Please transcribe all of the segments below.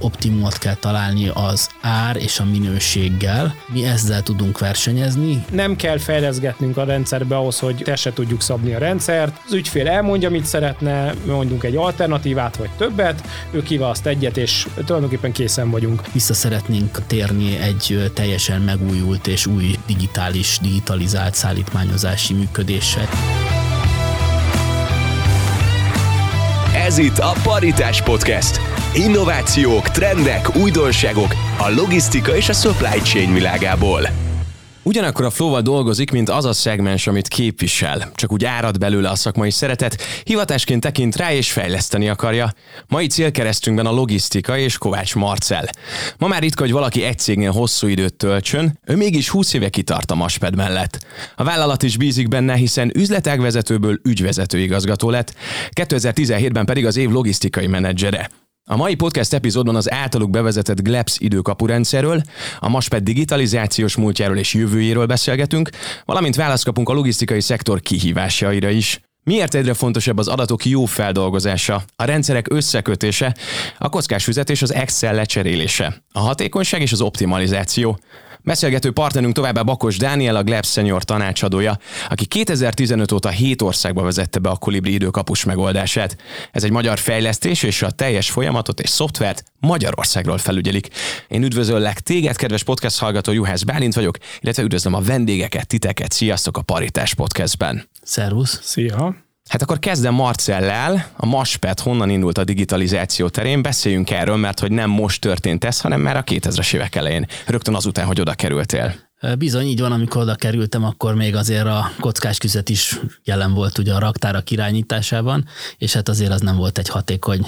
optimumot kell találni az ár és a minőséggel. Mi ezzel tudunk versenyezni. Nem kell fejleszgetnünk a rendszerbe ahhoz, hogy te se tudjuk szabni a rendszert. Az ügyfél elmondja, mit szeretne, mondjuk egy alternatívát vagy többet, ő kiválaszt egyet, és tulajdonképpen készen vagyunk. Vissza szeretnénk térni egy teljesen megújult és új digitális, digitalizált szállítmányozási működéssel. Ez itt a Paritás Podcast. Innovációk, trendek, újdonságok a logisztika és a supply chain világából. Ugyanakkor a Flow-val dolgozik, mint az a szegmens, amit képvisel. Csak úgy árad belőle a szakmai szeretet, hivatásként tekint rá és fejleszteni akarja. Mai célkeresztünkben a logisztika és Kovács Marcel. Ma már ritka, hogy valaki egy cégnél hosszú időt töltsön, ő mégis 20 éve kitart a Masped mellett. A vállalat is bízik benne, hiszen üzletágvezetőből ügyvezető igazgató lett, 2017-ben pedig az év logisztikai menedzsere. A mai podcast epizódban az általuk bevezetett GLEPS időkapurendszerről, a MASPED digitalizációs múltjáról és jövőjéről beszélgetünk, valamint választ kapunk a logisztikai szektor kihívásaira is. Miért egyre fontosabb az adatok jó feldolgozása, a rendszerek összekötése, a kockásfüzetés és az Excel lecserélése, a hatékonyság és az optimalizáció? Beszélgető partnerünk továbbá Bakos Dániel, a Gleb Senior tanácsadója, aki 2015 óta 7 országba vezette be a Kolibri időkapus megoldását. Ez egy magyar fejlesztés, és a teljes folyamatot és szoftvert Magyarországról felügyelik. Én üdvözöllek téged, kedves podcast hallgató, Juhász Bálint vagyok, illetve üdvözlöm a vendégeket, titeket, sziasztok a Paritás Podcastben. Szervusz! Szia! Hát akkor kezdem Marcellel, a Maspet honnan indult a digitalizáció terén, beszéljünk erről, mert hogy nem most történt ez, hanem már a 2000-es évek elején, rögtön azután, hogy oda kerültél. Bizony, így van, amikor oda kerültem, akkor még azért a kockás küzet is jelen volt ugye a raktárak irányításában, és hát azért az nem volt egy hatékony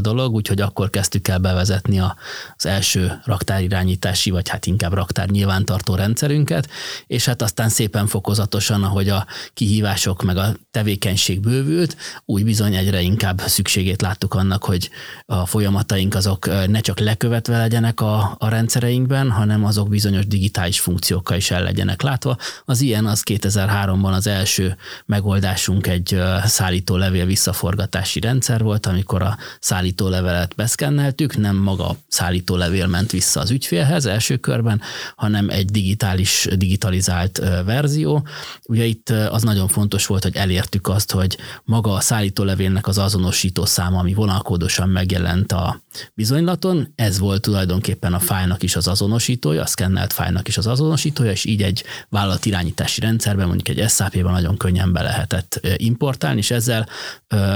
dolog, úgyhogy akkor kezdtük el bevezetni az első raktárirányítási, vagy hát inkább raktár nyilvántartó rendszerünket, és hát aztán szépen fokozatosan, ahogy a kihívások meg a tevékenység bővült, úgy bizony egyre inkább szükségét láttuk annak, hogy a folyamataink azok ne csak lekövetve legyenek a, a rendszereinkben, hanem azok bizonyos digitális funkciók funkciókkal is el legyenek látva. Az ilyen az 2003-ban az első megoldásunk egy szállító levél visszaforgatási rendszer volt, amikor a szállító levelet beszkenneltük, nem maga a szállító levél ment vissza az ügyfélhez első körben, hanem egy digitális, digitalizált verzió. Ugye itt az nagyon fontos volt, hogy elértük azt, hogy maga a szállító levélnek az azonosító száma, ami vonalkódosan megjelent a bizonylaton, ez volt tulajdonképpen a fájnak is az azonosítója, a szkennelt fájnak is az azonosítója, azonosítója, és így egy vállalatirányítási rendszerben, mondjuk egy SAP-ban nagyon könnyen be lehetett importálni, és ezzel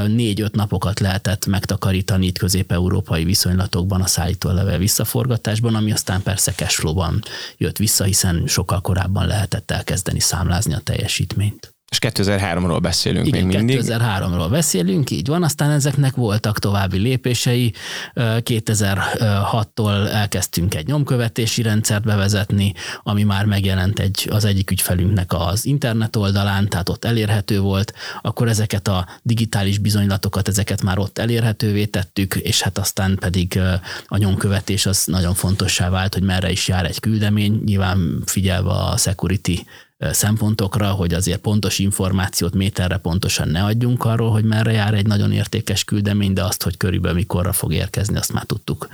négy-öt napokat lehetett megtakarítani itt közép-európai viszonylatokban a szállítólevel visszaforgatásban, ami aztán persze cashflow-ban jött vissza, hiszen sokkal korábban lehetett elkezdeni számlázni a teljesítményt. És 2003-ról beszélünk Igen, még mindig. 2003-ról beszélünk, így van, aztán ezeknek voltak további lépései. 2006-tól elkezdtünk egy nyomkövetési rendszert bevezetni, ami már megjelent egy, az egyik ügyfelünknek az internet oldalán, tehát ott elérhető volt, akkor ezeket a digitális bizonylatokat, ezeket már ott elérhetővé tettük, és hát aztán pedig a nyomkövetés az nagyon fontossá vált, hogy merre is jár egy küldemény, nyilván figyelve a security szempontokra, hogy azért pontos információt méterre pontosan ne adjunk arról, hogy merre jár egy nagyon értékes küldemény, de azt, hogy körülbelül mikorra fog érkezni, azt már tudtuk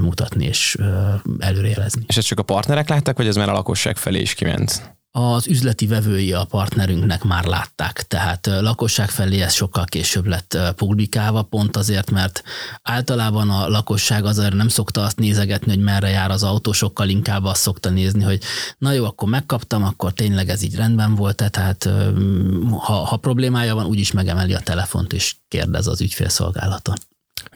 mutatni és előrejelezni. És ezt csak a partnerek látták, vagy ez már a lakosság felé is kiment? Az üzleti vevői a partnerünknek már látták, tehát lakosság felé ez sokkal később lett publikálva, pont azért, mert általában a lakosság azért nem szokta azt nézegetni, hogy merre jár az autó, sokkal inkább azt szokta nézni, hogy na jó, akkor megkaptam, akkor tényleg ez így rendben volt, tehát ha, ha problémája van, úgyis megemeli a telefont és kérdez az ügyfélszolgálaton.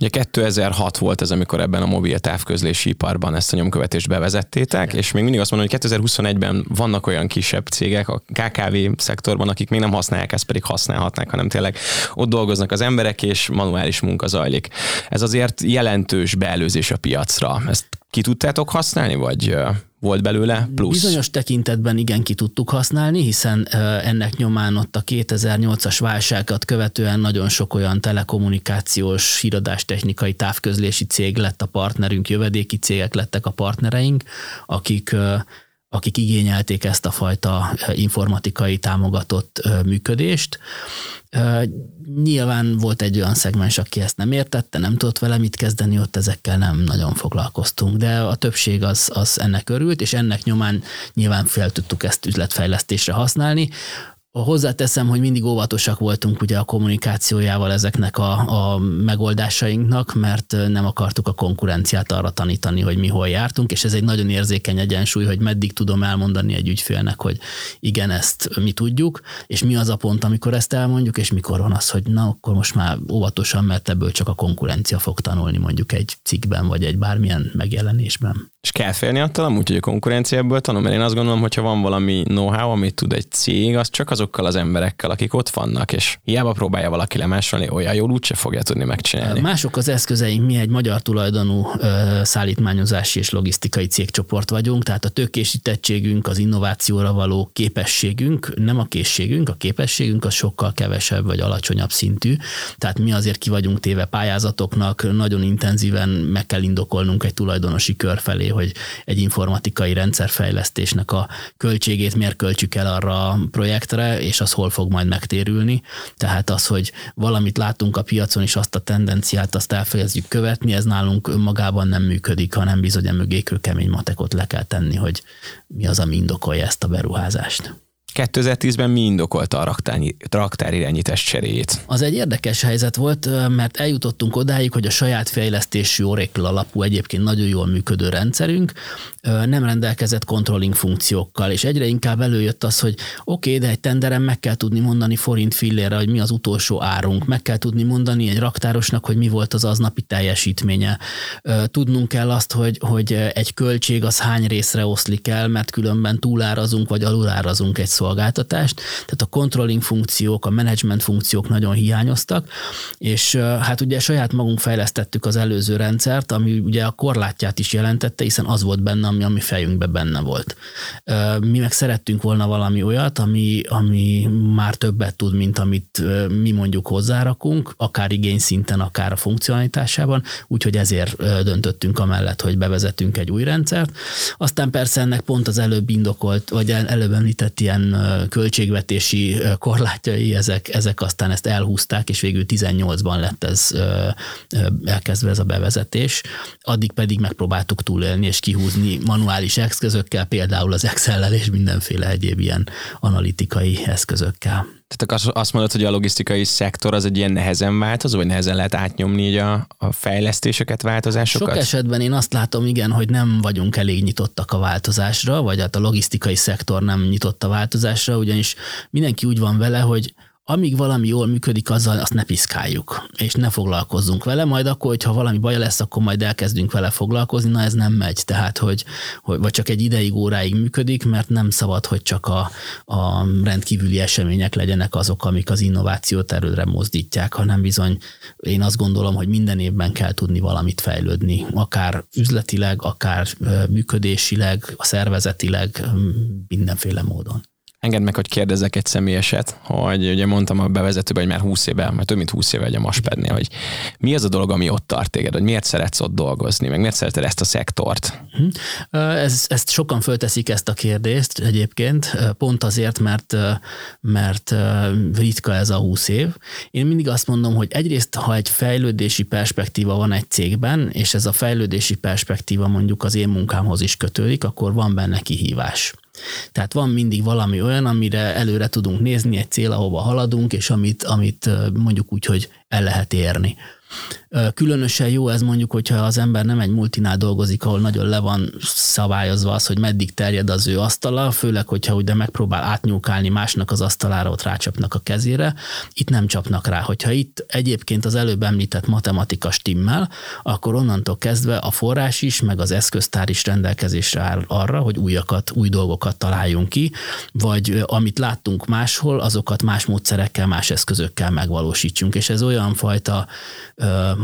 Ugye 2006 volt ez, amikor ebben a mobil távközlési iparban ezt a nyomkövetést bevezettétek, Igen. és még mindig azt mondom, hogy 2021-ben vannak olyan kisebb cégek a KKV szektorban, akik még nem használják, ezt pedig használhatnák, hanem tényleg ott dolgoznak az emberek, és manuális munka zajlik. Ez azért jelentős beelőzés a piacra. Ezt ki tudtátok használni, vagy volt belőle plusz? Bizonyos tekintetben igen ki tudtuk használni, hiszen ennek nyomán ott a 2008-as válságot követően nagyon sok olyan telekommunikációs, híradástechnikai, távközlési cég lett a partnerünk, jövedéki cégek lettek a partnereink, akik akik igényelték ezt a fajta informatikai támogatott működést. Nyilván volt egy olyan szegmens, aki ezt nem értette, nem tudott vele mit kezdeni, ott ezekkel nem nagyon foglalkoztunk, de a többség az, az ennek örült, és ennek nyomán nyilván fel tudtuk ezt üzletfejlesztésre használni. Hozzáteszem, hogy mindig óvatosak voltunk ugye a kommunikációjával ezeknek a, a megoldásainknak, mert nem akartuk a konkurenciát arra tanítani, hogy mi hol jártunk, és ez egy nagyon érzékeny egyensúly, hogy meddig tudom elmondani egy ügyfélnek, hogy igen, ezt mi tudjuk, és mi az a pont, amikor ezt elmondjuk, és mikor van az, hogy na, akkor most már óvatosan, mert ebből csak a konkurencia fog tanulni mondjuk egy cikkben, vagy egy bármilyen megjelenésben. És kell félni attól amúgy, hogy a konkurenciából tanul, mert én azt gondolom, hogyha van valami know-how, amit tud egy cég, az csak azokkal az emberekkel, akik ott vannak, és hiába próbálja valaki lemásolni, olyan jól úgyse fogja tudni megcsinálni. Mások az eszközeink, mi egy magyar tulajdonú ö, szállítmányozási és logisztikai cégcsoport vagyunk, tehát a tőkésítettségünk, az innovációra való képességünk, nem a készségünk, a képességünk az sokkal kevesebb vagy alacsonyabb szintű, tehát mi azért ki vagyunk téve pályázatoknak, nagyon intenzíven meg kell indokolnunk egy tulajdonosi kör felé, hogy egy informatikai rendszerfejlesztésnek a költségét miért költsük el arra a projektre, és az hol fog majd megtérülni. Tehát az, hogy valamit látunk a piacon, és azt a tendenciát azt elfejezzük követni, ez nálunk önmagában nem működik, hanem bizony mögé kemény matekot le kell tenni, hogy mi az, ami indokolja ezt a beruházást. 2010-ben mi indokolta a raktár irányítás cseréjét? Az egy érdekes helyzet volt, mert eljutottunk odáig, hogy a saját fejlesztésű Oracle alapú egyébként nagyon jól működő rendszerünk nem rendelkezett controlling funkciókkal, és egyre inkább előjött az, hogy oké, okay, de egy tenderen meg kell tudni mondani forint fillére, hogy mi az utolsó árunk, meg kell tudni mondani egy raktárosnak, hogy mi volt az aznapi teljesítménye. Tudnunk kell azt, hogy, hogy egy költség az hány részre oszlik el, mert különben túlárazunk vagy alulárazunk egy szolgáltatást, tehát a controlling funkciók, a management funkciók nagyon hiányoztak, és hát ugye saját magunk fejlesztettük az előző rendszert, ami ugye a korlátját is jelentette, hiszen az volt benne, ami a mi fejünkben benne volt. Mi meg szerettünk volna valami olyat, ami, ami már többet tud, mint amit mi mondjuk hozzárakunk, akár igényszinten, akár a funkcionalitásában, úgyhogy ezért döntöttünk amellett, hogy bevezetünk egy új rendszert. Aztán persze ennek pont az előbb indokolt, vagy előbb említett ilyen költségvetési korlátjai, ezek, ezek aztán ezt elhúzták, és végül 18-ban lett ez elkezdve ez a bevezetés. Addig pedig megpróbáltuk túlélni és kihúzni manuális eszközökkel, például az Excel-lel és mindenféle egyéb ilyen analitikai eszközökkel. Tehát azt mondod, hogy a logisztikai szektor az egy ilyen nehezen változó, vagy nehezen lehet átnyomni így a, a fejlesztéseket, változásokat? Sok esetben én azt látom, igen, hogy nem vagyunk elég nyitottak a változásra, vagy hát a logisztikai szektor nem nyitott a változásra, ugyanis mindenki úgy van vele, hogy amíg valami jól működik, azzal azt ne piszkáljuk, és ne foglalkozzunk vele, majd akkor, hogyha valami baj lesz, akkor majd elkezdünk vele foglalkozni, na ez nem megy, tehát, hogy, hogy vagy csak egy ideig, óráig működik, mert nem szabad, hogy csak a, a rendkívüli események legyenek azok, amik az innovációt erőre mozdítják, hanem bizony én azt gondolom, hogy minden évben kell tudni valamit fejlődni, akár üzletileg, akár működésileg, a szervezetileg, mindenféle módon. Engedd meg, hogy kérdezzek egy személyeset, hogy ugye mondtam a bevezetőben, hogy már 20 éve, már több mint 20 éve vagy a Maspednél, hogy mi az a dolog, ami ott tart téged, hogy miért szeretsz ott dolgozni, meg miért szereted ezt a szektort? Mhm. Ez, ezt sokan fölteszik ezt a kérdést egyébként, pont azért, mert, mert ritka ez a 20 év. Én mindig azt mondom, hogy egyrészt, ha egy fejlődési perspektíva van egy cégben, és ez a fejlődési perspektíva mondjuk az én munkámhoz is kötődik, akkor van benne kihívás. Tehát van mindig valami olyan, amire előre tudunk nézni, egy cél, ahova haladunk, és amit, amit mondjuk úgy, hogy el lehet érni. Különösen jó ez mondjuk, hogyha az ember nem egy multinál dolgozik, ahol nagyon le van szabályozva az, hogy meddig terjed az ő asztala, főleg, hogyha ugye megpróbál átnyúkálni másnak az asztalára, ott rácsapnak a kezére. Itt nem csapnak rá. Hogyha itt egyébként az előbb említett matematika stimmel, akkor onnantól kezdve a forrás is, meg az eszköztár is rendelkezésre áll arra, hogy újakat, új dolgokat találjunk ki, vagy amit láttunk máshol, azokat más módszerekkel, más eszközökkel megvalósítsunk. És ez olyan fajta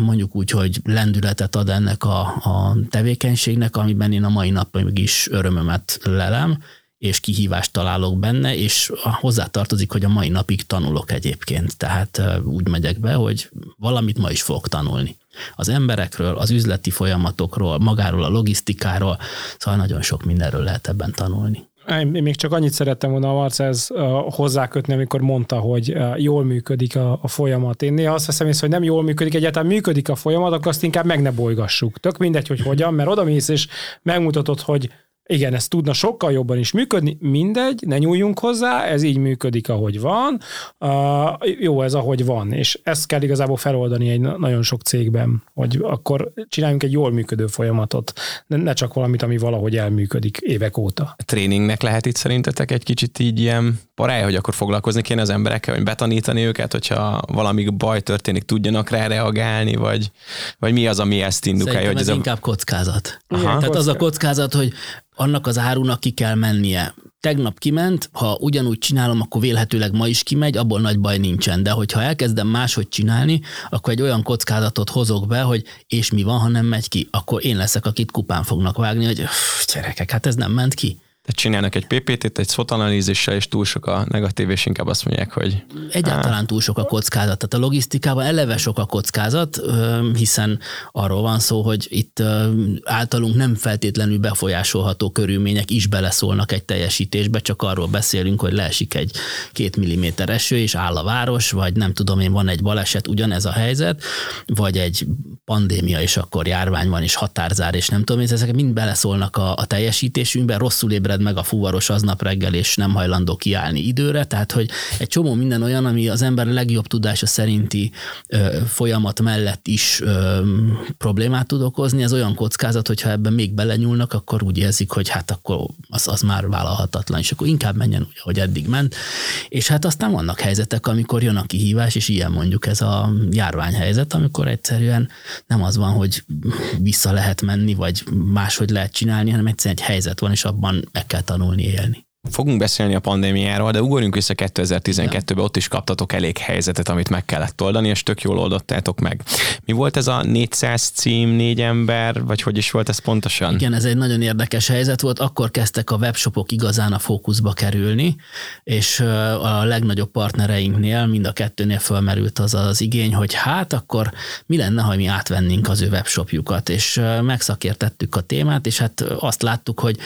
mondjuk úgy, hogy lendületet ad ennek a, a tevékenységnek, amiben én a mai napig is örömömet lelem, és kihívást találok benne, és hozzátartozik, hogy a mai napig tanulok egyébként. Tehát úgy megyek be, hogy valamit ma is fogok tanulni. Az emberekről, az üzleti folyamatokról, magáról a logisztikáról, szóval nagyon sok mindenről lehet ebben tanulni. Én még csak annyit szerettem volna a Marcez hozzákötni, amikor mondta, hogy jól működik a, a folyamat. Én néha azt veszem észre, hogy nem jól működik, egyáltalán működik a folyamat, akkor azt inkább meg ne bolygassuk. Tök mindegy, hogy hogyan, mert oda mész és megmutatod, hogy igen, ez tudna sokkal jobban is működni, mindegy, ne nyúljunk hozzá, ez így működik, ahogy van, uh, jó ez, ahogy van, és ezt kell igazából feloldani egy nagyon sok cégben, hogy akkor csináljunk egy jól működő folyamatot, ne, csak valamit, ami valahogy elműködik évek óta. A tréningnek lehet itt szerintetek egy kicsit így ilyen parája, hogy akkor foglalkozni kéne az emberekkel, vagy betanítani őket, hogyha valami baj történik, tudjanak rá reagálni, vagy, vagy mi az, ami ezt indukálja? Hogy ez, ez inkább kockázat. Aha. Tehát kockázat. az a kockázat, hogy annak az árunak ki kell mennie. Tegnap kiment, ha ugyanúgy csinálom, akkor vélhetőleg ma is kimegy, abból nagy baj nincsen. De hogyha elkezdem máshogy csinálni, akkor egy olyan kockázatot hozok be, hogy és mi van, ha nem megy ki, akkor én leszek, akit kupán fognak vágni, hogy gyerekek, hát ez nem ment ki. Tehát csinálnak egy PPT-t, egy SWOT analízissel, és túl sok a negatív, és inkább azt mondják, hogy... Egyáltalán túl sok a kockázat. Tehát a logisztikában eleve sok a kockázat, hiszen arról van szó, hogy itt általunk nem feltétlenül befolyásolható körülmények is beleszólnak egy teljesítésbe, csak arról beszélünk, hogy leesik egy két milliméter eső, és áll a város, vagy nem tudom én, van egy baleset, ugyanez a helyzet, vagy egy pandémia, és akkor járvány van, és határzár, és nem tudom én, ezek mind beleszólnak a, a teljesítésünkbe, rosszul ébred ébred meg a fuvaros aznap reggel, és nem hajlandó kiállni időre, tehát hogy egy csomó minden olyan, ami az ember legjobb tudása szerinti ö, folyamat mellett is ö, problémát tud okozni, ez olyan kockázat, hogyha ebben még belenyúlnak, akkor úgy érzik, hogy hát akkor az, az már vállalhatatlan, és akkor inkább menjen úgy, hogy eddig ment. És hát aztán vannak helyzetek, amikor jön a kihívás, és ilyen mondjuk ez a járványhelyzet, amikor egyszerűen nem az van, hogy vissza lehet menni, vagy máshogy lehet csinálni, hanem egyszerűen egy helyzet van, és abban meg kell tanulni élni. Fogunk beszélni a pandémiáról, de ugorjunk vissza 2012-be, ott is kaptatok elég helyzetet, amit meg kellett oldani, és tök jól oldottátok meg. Mi volt ez a 400 cím, négy ember, vagy hogy is volt ez pontosan? Igen, ez egy nagyon érdekes helyzet volt. Akkor kezdtek a webshopok igazán a fókuszba kerülni, és a legnagyobb partnereinknél, mind a kettőnél fölmerült az az igény, hogy hát akkor mi lenne, ha mi átvennénk az ő webshopjukat, és megszakértettük a témát, és hát azt láttuk, hogy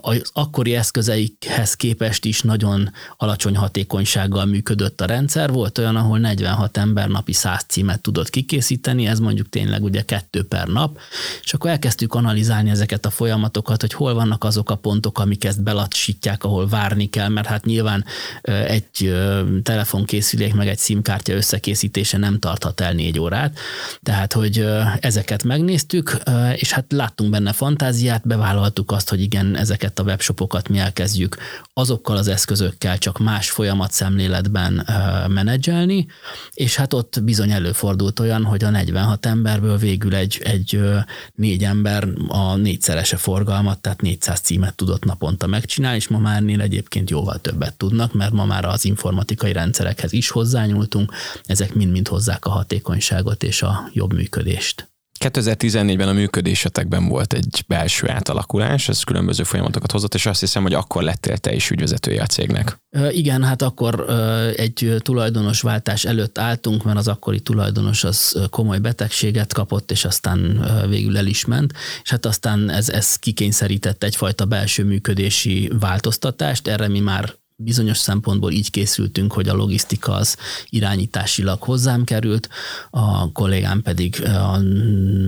az akkori eszközeik eddighez képest is nagyon alacsony hatékonysággal működött a rendszer. Volt olyan, ahol 46 ember napi 100 címet tudott kikészíteni, ez mondjuk tényleg ugye kettő per nap, és akkor elkezdtük analizálni ezeket a folyamatokat, hogy hol vannak azok a pontok, amik ezt belassítják, ahol várni kell, mert hát nyilván egy telefonkészülék meg egy SIM-kártya összekészítése nem tarthat el négy órát, tehát hogy ezeket megnéztük, és hát láttunk benne fantáziát, bevállaltuk azt, hogy igen, ezeket a webshopokat mi elkezdjük elkezdjük azokkal az eszközökkel csak más folyamat szemléletben menedzselni, és hát ott bizony előfordult olyan, hogy a 46 emberből végül egy, egy négy ember a négyszerese forgalmat, tehát 400 címet tudott naponta megcsinálni, és ma már ennél egyébként jóval többet tudnak, mert ma már az informatikai rendszerekhez is hozzányúltunk, ezek mind-mind hozzák a hatékonyságot és a jobb működést. 2014-ben a működésetekben volt egy belső átalakulás, ez különböző folyamatokat hozott, és azt hiszem, hogy akkor lettél te is ügyvezetője a cégnek. Igen, hát akkor egy tulajdonosváltás előtt álltunk, mert az akkori tulajdonos az komoly betegséget kapott, és aztán végül el is ment, és hát aztán ez, ez kikényszerített egyfajta belső működési változtatást, erre mi már bizonyos szempontból így készültünk, hogy a logisztika az irányításilag hozzám került, a kollégám pedig a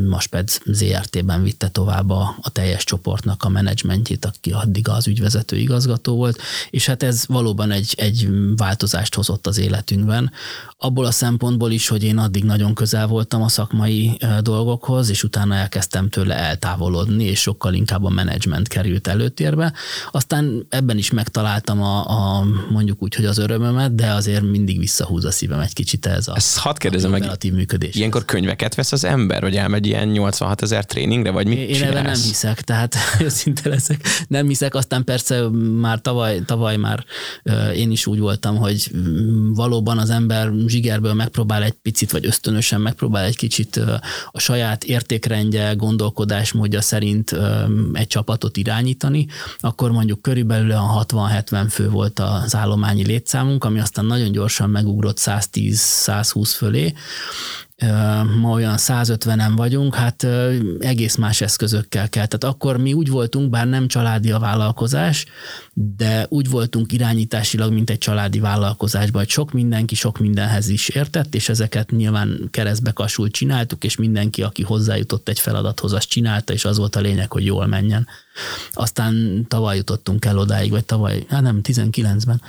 Masped ZRT-ben vitte tovább a, a teljes csoportnak a menedzsmentjét, aki addig az ügyvezető igazgató volt, és hát ez valóban egy, egy változást hozott az életünkben. Abból a szempontból is, hogy én addig nagyon közel voltam a szakmai dolgokhoz, és utána elkezdtem tőle eltávolodni, és sokkal inkább a menedzsment került előtérbe. Aztán ebben is megtaláltam a, a mondjuk úgy, hogy az örömömet, de azért mindig visszahúz a szívem egy kicsit ez a, Ezt hadd kérdezem meg, működés. Ilyenkor könyveket vesz az ember, hogy elmegy ilyen 86 ezer tréningre, vagy mit Én ebben nem hiszek, tehát őszinte leszek. Nem hiszek, aztán persze már tavaly, tavaly már én is úgy voltam, hogy valóban az ember zsigerből megpróbál egy picit, vagy ösztönösen megpróbál egy kicsit a saját értékrendje, gondolkodásmódja szerint egy csapatot irányítani, akkor mondjuk körülbelül a 60-70 fő volt volt az állományi létszámunk, ami aztán nagyon gyorsan megugrott 110-120 fölé, ma olyan 150-en vagyunk, hát egész más eszközökkel kell. Tehát akkor mi úgy voltunk, bár nem családi a vállalkozás, de úgy voltunk irányításilag, mint egy családi vállalkozásban, hogy sok mindenki sok mindenhez is értett, és ezeket nyilván keresztbe kasult csináltuk, és mindenki, aki hozzájutott egy feladathoz, azt csinálta, és az volt a lényeg, hogy jól menjen. Aztán tavaly jutottunk el odáig, vagy tavaly, hát nem, 19-ben,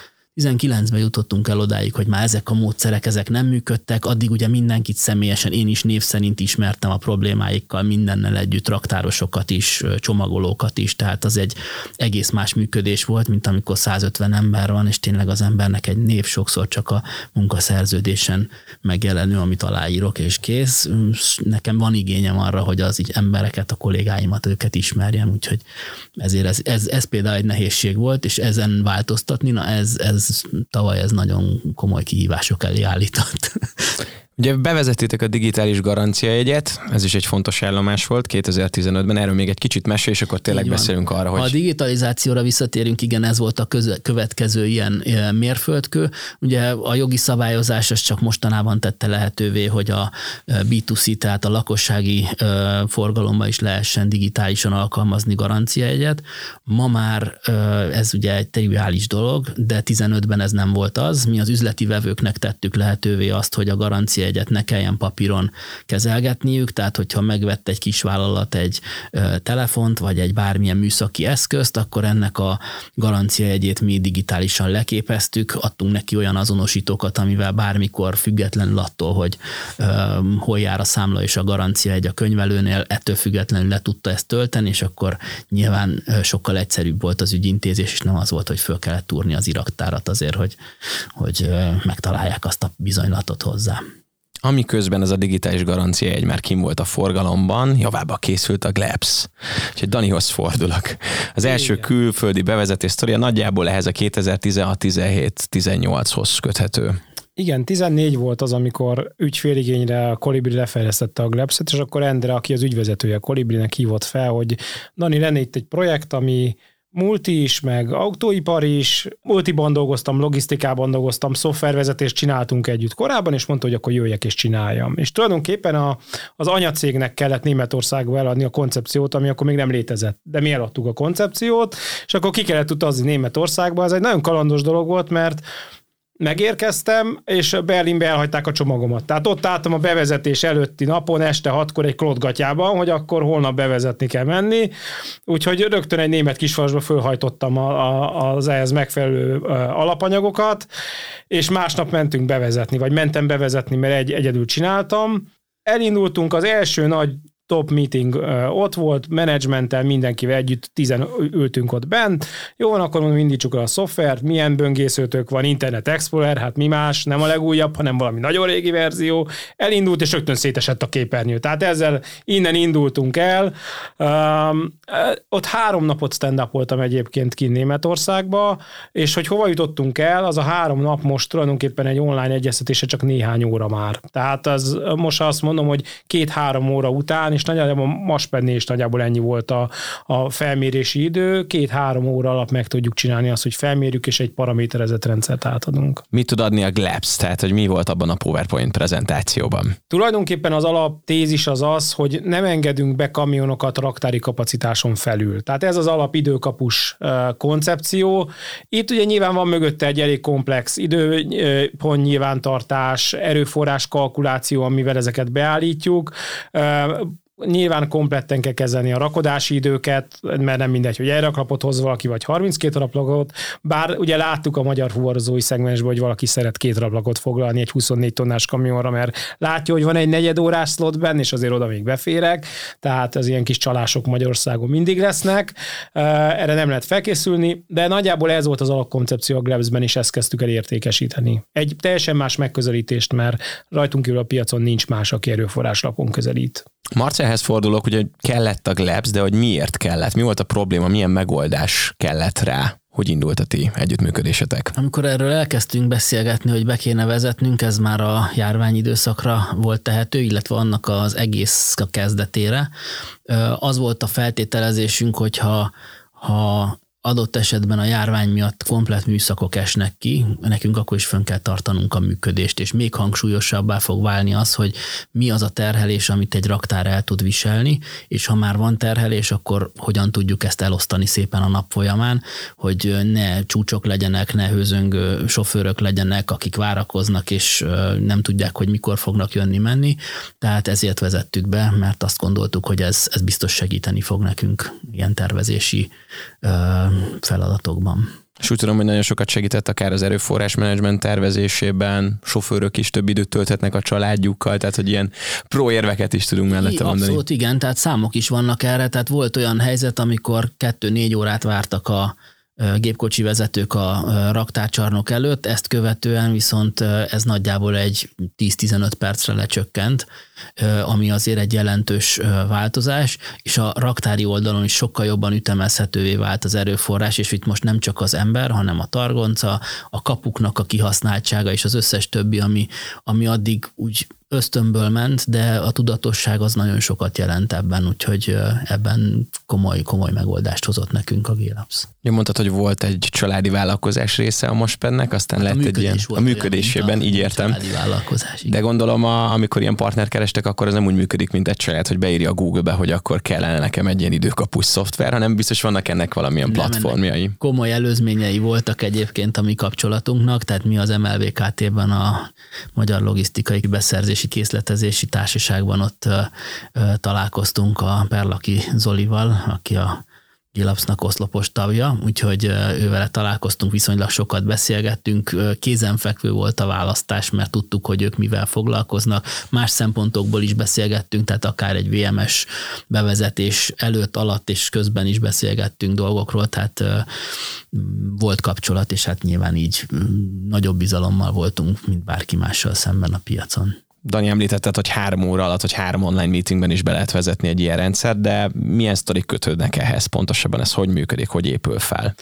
19-ben jutottunk el odáig, hogy már ezek a módszerek, ezek nem működtek, addig ugye mindenkit személyesen, én is név szerint ismertem a problémáikkal, mindennel együtt, raktárosokat is, csomagolókat is, tehát az egy egész más működés volt, mint amikor 150 ember van, és tényleg az embernek egy név sokszor csak a munkaszerződésen megjelenő, amit aláírok, és kész. Nekem van igényem arra, hogy az így embereket, a kollégáimat, őket ismerjem, úgyhogy ezért ez, ez, ez például egy nehézség volt, és ezen változtatni, na ez, ez tavaly ez nagyon komoly kihívások elé állított. Ugye bevezettétek a digitális garanciajegyet, ez is egy fontos állomás volt 2015-ben, erről még egy kicsit mesél, és akkor tényleg beszélünk arra, hogy... Ha a digitalizációra visszatérünk, igen, ez volt a köz- következő ilyen, mérföldkő. Ugye a jogi szabályozás az csak mostanában tette lehetővé, hogy a B2C, tehát a lakossági forgalomba is lehessen digitálisan alkalmazni garanciajegyet. Ma már ez ugye egy triviális dolog, de 15-ben ez nem volt az. Mi az üzleti vevőknek tettük lehetővé azt, hogy a garancia egyet ne kelljen papíron kezelgetniük, tehát hogyha megvett egy kis vállalat egy telefont, vagy egy bármilyen műszaki eszközt, akkor ennek a garancia egyét mi digitálisan leképeztük, adtunk neki olyan azonosítókat, amivel bármikor függetlenül attól, hogy hol jár a számla és a garancia egy a könyvelőnél, ettől függetlenül le tudta ezt tölteni, és akkor nyilván sokkal egyszerűbb volt az ügyintézés, és nem az volt, hogy föl kellett túrni az iraktárat azért, hogy, hogy megtalálják azt a bizonylatot hozzá amiközben ez a digitális garancia egy már kim volt a forgalomban, javába készült a GLEPS. Úgyhogy Danihoz fordulok. Az első Igen. külföldi bevezetés sztoria nagyjából ehhez a 2016-17-18-hoz köthető. Igen, 14 volt az, amikor ügyféligényre a Colibri lefejlesztette a Glebs-et, és akkor Endre, aki az ügyvezetője a Colibrinek hívott fel, hogy Dani, lenne itt egy projekt, ami multi is, meg autóipar is, multiban dolgoztam, logisztikában dolgoztam, szoftvervezetést csináltunk együtt korábban, és mondta, hogy akkor jöjjek és csináljam. És tulajdonképpen a, az anyacégnek kellett Németországba eladni a koncepciót, ami akkor még nem létezett. De mi eladtuk a koncepciót, és akkor ki kellett utazni Németországba. Ez egy nagyon kalandos dolog volt, mert megérkeztem, és Berlinbe elhagyták a csomagomat. Tehát ott álltam a bevezetés előtti napon, este hatkor egy klótgatyában, hogy akkor holnap bevezetni kell menni. Úgyhogy rögtön egy német kisvasba fölhajtottam a, a, az ehhez megfelelő alapanyagokat, és másnap mentünk bevezetni, vagy mentem bevezetni, mert egy, egyedül csináltam. Elindultunk, az első nagy top meeting ott volt, menedzsmenttel, mindenkivel együtt, tizen ültünk ott bent. Jó van, akkor mondom, indítsuk el a szoftvert, milyen böngészőtök van, Internet Explorer, hát mi más, nem a legújabb, hanem valami nagyon régi verzió. Elindult, és rögtön szétesett a képernyő. Tehát ezzel innen indultunk el. Um, ott három napot stand-up voltam egyébként ki Németországba, és hogy hova jutottunk el, az a három nap most tulajdonképpen egy online egyeztetése csak néhány óra már. Tehát az, most azt mondom, hogy két-három óra után és nagyjából Maspenné is nagyjából ennyi volt a, a felmérési idő. Két-három óra alatt meg tudjuk csinálni azt, hogy felmérjük, és egy paraméterezett rendszert átadunk. Mit tud adni a GLAPS, tehát hogy mi volt abban a PowerPoint prezentációban? Tulajdonképpen az alaptézis az az, hogy nem engedünk be kamionokat raktári kapacitáson felül. Tehát ez az alap időkapus koncepció. Itt ugye nyilván van mögötte egy elég komplex időpont nyilvántartás, erőforrás kalkuláció, amivel ezeket beállítjuk Nyilván kompletten kell kezelni a rakodási időket, mert nem mindegy, hogy egy raklapot hoz valaki, vagy 32 raplakot, bár ugye láttuk a magyar fuvarozói szegmensben, hogy valaki szeret két raplakot foglalni egy 24 tonnás kamionra, mert látja, hogy van egy negyed órás slot benne, és azért oda még beférek, tehát az ilyen kis csalások Magyarországon mindig lesznek, erre nem lehet felkészülni, de nagyjából ez volt az alapkoncepció a Glebsben, és ezt kezdtük el értékesíteni. Egy teljesen más megközelítést, mert rajtunk kívül a piacon nincs más, aki erőforrás lapon közelít. Marcelhez fordulok, hogy kellett a Glebs, de hogy miért kellett? Mi volt a probléma? Milyen megoldás kellett rá? Hogy indult a ti együttműködésetek? Amikor erről elkezdtünk beszélgetni, hogy be kéne vezetnünk, ez már a járvány időszakra volt tehető, illetve annak az egész kezdetére. Az volt a feltételezésünk, hogyha ha adott esetben a járvány miatt komplet műszakok esnek ki, nekünk akkor is fönn kell tartanunk a működést, és még hangsúlyosabbá fog válni az, hogy mi az a terhelés, amit egy raktár el tud viselni, és ha már van terhelés, akkor hogyan tudjuk ezt elosztani szépen a nap folyamán, hogy ne csúcsok legyenek, ne hőzöngő sofőrök legyenek, akik várakoznak, és nem tudják, hogy mikor fognak jönni-menni. Tehát ezért vezettük be, mert azt gondoltuk, hogy ez, ez biztos segíteni fog nekünk ilyen tervezési feladatokban. És úgy tudom, hogy nagyon sokat segített akár az erőforrás menedzsment tervezésében, sofőrök is több időt tölthetnek a családjukkal, tehát hogy ilyen pro érveket is tudunk mellette mondani. Abszolút igen, tehát számok is vannak erre, tehát volt olyan helyzet, amikor kettő-négy órát vártak a gépkocsi vezetők a raktárcsarnok előtt, ezt követően viszont ez nagyjából egy 10-15 percre lecsökkent, ami azért egy jelentős változás, és a raktári oldalon is sokkal jobban ütemezhetővé vált az erőforrás, és itt most nem csak az ember, hanem a targonca, a kapuknak a kihasználtsága és az összes többi, ami, ami addig úgy ösztönből ment, de a tudatosság az nagyon sokat jelent ebben, úgyhogy ebben komoly, komoly megoldást hozott nekünk a Gélapsz. Ja, mondtad, hogy volt egy családi vállalkozás része a Mospennek, aztán hát lett egy ilyen, a működésében, olyan, így értem. Családi vállalkozás, igen. De gondolom, a, amikor ilyen partner kerestek, akkor az nem úgy működik, mint egy saját, hogy beírja a Google-be, hogy akkor kellene nekem egy ilyen időkapus szoftver, hanem biztos vannak ennek valamilyen nem, platformjai. Komoly előzményei voltak egyébként a mi kapcsolatunknak, tehát mi az MLVKT-ben a Magyar Logisztikai Beszerzési Készletezési Társaságban ott ö, ö, találkoztunk a Perlaki Zolival, aki a Gilapsnak oszlopos tagja, úgyhogy ővele találkoztunk, viszonylag sokat beszélgettünk, kézenfekvő volt a választás, mert tudtuk, hogy ők mivel foglalkoznak, más szempontokból is beszélgettünk, tehát akár egy VMS bevezetés előtt, alatt és közben is beszélgettünk dolgokról, tehát volt kapcsolat, és hát nyilván így nagyobb bizalommal voltunk, mint bárki mással szemben a piacon. Dani említetted, hogy három óra alatt, hogy három online meetingben is be lehet vezetni egy ilyen rendszer, de milyen sztorik kötődnek ehhez? Pontosabban ez hogy működik, hogy épül fel?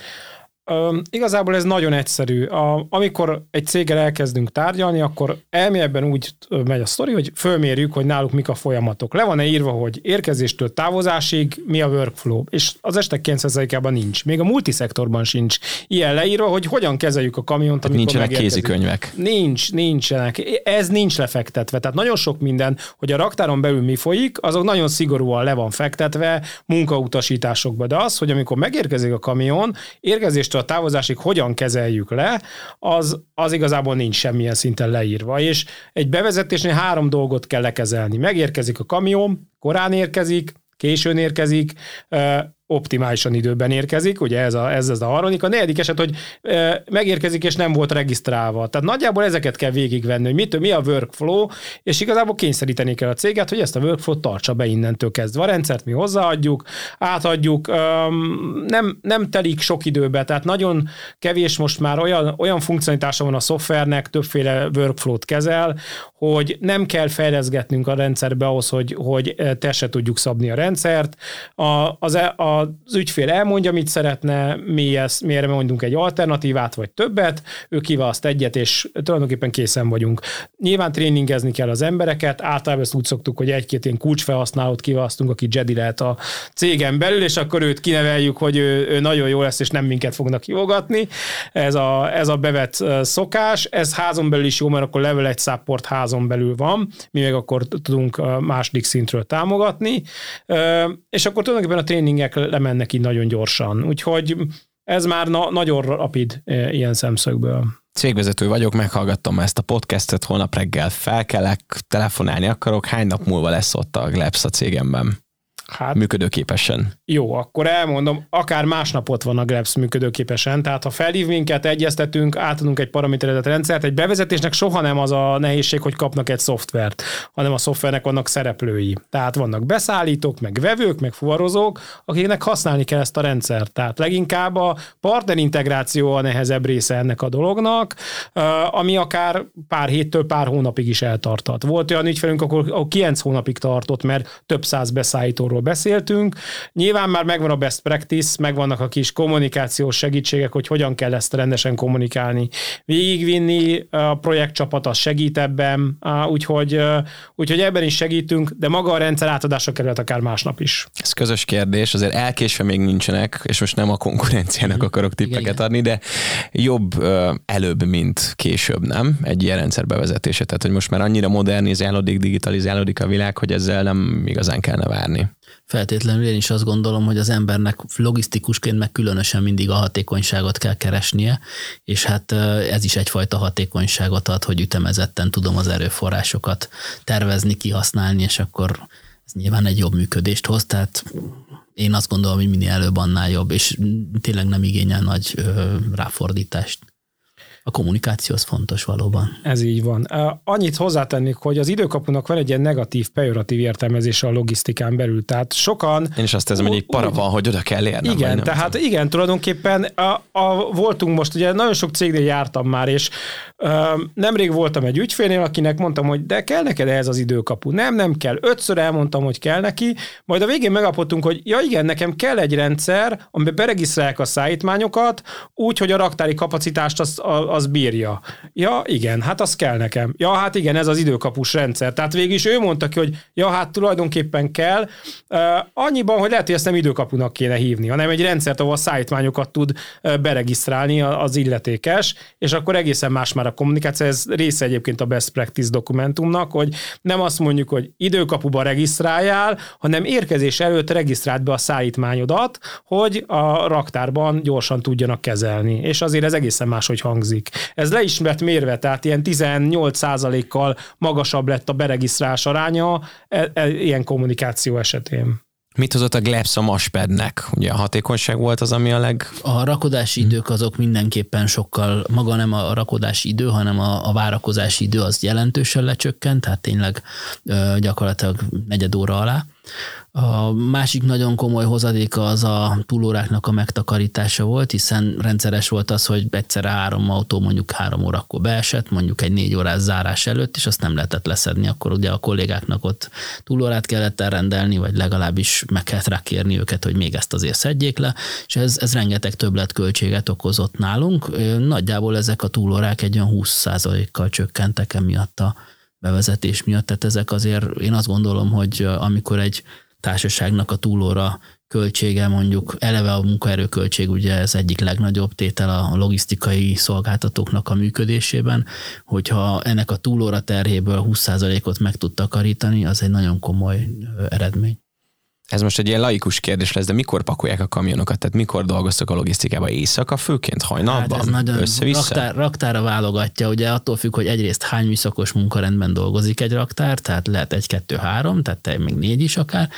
Igazából ez nagyon egyszerű. A, amikor egy céggel elkezdünk tárgyalni, akkor elméletben úgy megy a sztori, hogy fölmérjük, hogy náluk mik a folyamatok. Le van-e írva, hogy érkezéstől távozásig mi a workflow, és az estek 9%-ában nincs. Még a multiszektorban sincs ilyen leírva, hogy hogyan kezeljük a kamiont, amikor Nincsenek megérkezik. kézikönyvek. Nincs, nincsenek. Ez nincs lefektetve. Tehát nagyon sok minden, hogy a raktáron belül mi folyik, azok nagyon szigorúan le van fektetve munkautasításokba. De az, hogy amikor megérkezik a kamion, érkezést a távozásig hogyan kezeljük le, az, az igazából nincs semmilyen szinten leírva. És egy bevezetésnél három dolgot kell lekezelni. Megérkezik a kamion, korán érkezik, későn érkezik, optimálisan időben érkezik, ugye ez, a, ez, ez a harmadik. A negyedik eset, hogy e, megérkezik és nem volt regisztrálva. Tehát nagyjából ezeket kell végigvenni, hogy mit, mi a workflow, és igazából kényszeríteni kell a céget, hogy ezt a workflow tartsa be innentől kezdve. A rendszert mi hozzáadjuk, átadjuk, um, nem, nem telik sok időbe, tehát nagyon kevés most már olyan, olyan funkcionitása van a szoftvernek, többféle workflow-t kezel, hogy nem kell fejleszgetnünk a rendszerbe ahhoz, hogy, hogy te se tudjuk szabni a rendszert. A, az, e, a az ügyfél elmondja, mit szeretne, mi ezt, miért mondunk egy alternatívát, vagy többet, ő kiválaszt egyet, és tulajdonképpen készen vagyunk. Nyilván tréningezni kell az embereket, általában ezt úgy szoktuk, hogy egy-két ilyen kulcsfelhasználót kiválasztunk, aki Jedi lehet a cégen belül, és akkor őt kineveljük, hogy ő, ő nagyon jó lesz, és nem minket fognak hívogatni. Ez a, ez a bevet szokás. Ez házon belül is jó, mert akkor level egy support házon belül van, mi meg akkor tudunk második szintről támogatni. És akkor tulajdonképpen a tréningek lemennek így nagyon gyorsan. Úgyhogy ez már na- nagyon rapid e, ilyen szemszögből. Cégvezető vagyok, meghallgattam ezt a podcastet, holnap reggel felkelek, telefonálni akarok, hány nap múlva lesz ott a Glebs a cégemben? Hát, működőképesen. Jó, akkor elmondom, akár másnap ott van a Grabs működőképesen, tehát ha felhív minket, egyeztetünk, átadunk egy paraméterezett rendszert, egy bevezetésnek soha nem az a nehézség, hogy kapnak egy szoftvert, hanem a szoftvernek vannak szereplői. Tehát vannak beszállítók, meg vevők, meg fuvarozók, akiknek használni kell ezt a rendszert. Tehát leginkább a partner integráció a nehezebb része ennek a dolognak, ami akár pár héttől pár hónapig is eltartott. Volt olyan ügyfelünk, akkor, akkor 9 hónapig tartott, mert több száz beszállítóról beszéltünk. Nyilván már megvan a best practice, megvannak a kis kommunikációs segítségek, hogy hogyan kell ezt rendesen kommunikálni. Végigvinni a projektcsapat, az segít ebben, úgyhogy, úgyhogy ebben is segítünk, de maga a rendszer átadásra került akár másnap is. Ez közös kérdés, azért elkésve még nincsenek, és most nem a konkurenciának mhm. akarok tippeket adni, de jobb előbb, mint később, nem? Egy ilyen rendszer bevezetése. Tehát, hogy most már annyira modernizálódik, digitalizálódik a világ, hogy ezzel nem igazán kellene várni. Feltétlenül én is azt gondolom, hogy az embernek logisztikusként meg különösen mindig a hatékonyságot kell keresnie, és hát ez is egyfajta hatékonyságot ad, hogy ütemezetten tudom az erőforrásokat tervezni, kihasználni, és akkor ez nyilván egy jobb működést hoz, tehát én azt gondolom, hogy minél előbb annál jobb, és tényleg nem igényel nagy ráfordítást a kommunikáció az fontos valóban. Ez így van. Annyit hozzátennék, hogy az időkapunak van egy ilyen negatív, pejoratív értelmezése a logisztikán belül. Tehát sokan... Én is azt érzem, hogy egy para van, hogy oda kell érnem. Igen, tehát tudom. igen, tulajdonképpen a, a, voltunk most, ugye nagyon sok cégnél jártam már, és ö, nemrég voltam egy ügyfélnél, akinek mondtam, hogy de kell neked ehhez az időkapu. Nem, nem kell. Ötször elmondtam, hogy kell neki, majd a végén megállapodtunk, hogy ja igen, nekem kell egy rendszer, amiben beregisztrálják a szállítmányokat, úgy, hogy a raktári kapacitást az, az bírja. Ja, igen, hát az kell nekem. Ja, hát igen, ez az időkapus rendszer. Tehát végig is ő mondta ki, hogy ja, hát tulajdonképpen kell. Annyiban, hogy lehet, hogy ezt nem időkapunak kéne hívni, hanem egy rendszert, ahol a szállítmányokat tud beregisztrálni az illetékes, és akkor egészen más már a kommunikáció. Ez része egyébként a best practice dokumentumnak, hogy nem azt mondjuk, hogy időkapuba regisztráljál, hanem érkezés előtt regisztrált be a szállítmányodat, hogy a raktárban gyorsan tudjanak kezelni. És azért ez egészen máshogy hangzik. Ez le is lett mérve, tehát ilyen 18%-kal magasabb lett a beregisztrálás aránya e, e, ilyen kommunikáció esetén. Mit hozott a Glebs a Maspednek? Ugye a hatékonyság volt az, ami a leg... A rakodási idők azok mindenképpen sokkal, maga nem a rakodási idő, hanem a, a várakozási idő az jelentősen lecsökkent, tehát tényleg ö, gyakorlatilag negyed óra alá. A másik nagyon komoly hozadéka az a túlóráknak a megtakarítása volt, hiszen rendszeres volt az, hogy egyszerre három autó mondjuk három órakor beesett, mondjuk egy négy órás zárás előtt, és azt nem lehetett leszedni, akkor ugye a kollégáknak ott túlórát kellett elrendelni, vagy legalábbis meg kellett rá kérni őket, hogy még ezt azért szedjék le, és ez, ez rengeteg többletköltséget okozott nálunk. Nagyjából ezek a túlórák egy olyan 20%-kal csökkentek emiatt a bevezetés miatt, tehát ezek azért én azt gondolom, hogy amikor egy társaságnak a túlóra költsége mondjuk eleve a munkaerőköltség ugye ez egyik legnagyobb tétel a logisztikai szolgáltatóknak a működésében, hogyha ennek a túlóra terhéből 20%-ot meg tud takarítani, az egy nagyon komoly eredmény. Ez most egy ilyen laikus kérdés lesz, de mikor pakolják a kamionokat? Tehát mikor dolgoztak a logisztikába? Éjszaka főként, hajnalban? Hát ez nagyon össze-vissza? Raktár, raktára válogatja, ugye attól függ, hogy egyrészt hány műszakos munkarendben dolgozik egy raktár, tehát lehet egy, kettő, három, tehát még négy is akár,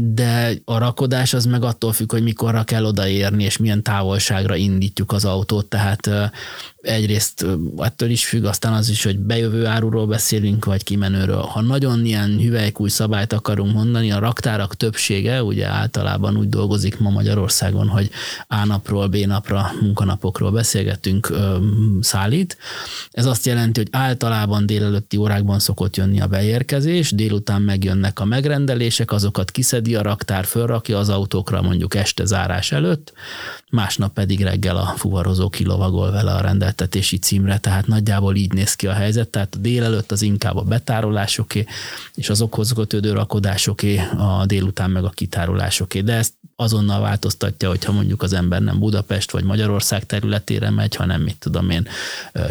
de a rakodás az meg attól függ, hogy mikorra kell odaérni, és milyen távolságra indítjuk az autót, tehát egyrészt ettől is függ, aztán az is, hogy bejövő áruról beszélünk, vagy kimenőről. Ha nagyon ilyen hüvelykúj szabályt akarunk mondani, a raktárak többsége ugye általában úgy dolgozik ma Magyarországon, hogy A napról, B napra, munkanapokról beszélgetünk, szállít. Ez azt jelenti, hogy általában délelőtti órákban szokott jönni a beérkezés, délután megjönnek a megrendelések, azokat kiszedi a raktár, fölrakja az autókra mondjuk este zárás előtt, másnap pedig reggel a fuvarozó kilovagol vele a rendeltetési címre, tehát nagyjából így néz ki a helyzet, tehát a délelőtt az inkább a betárolásoké, és az okhoz kötődő rakodásoké, a délután meg a kitárolásoké, de ezt azonnal változtatja, hogyha mondjuk az ember nem Budapest vagy Magyarország területére megy, hanem mit tudom én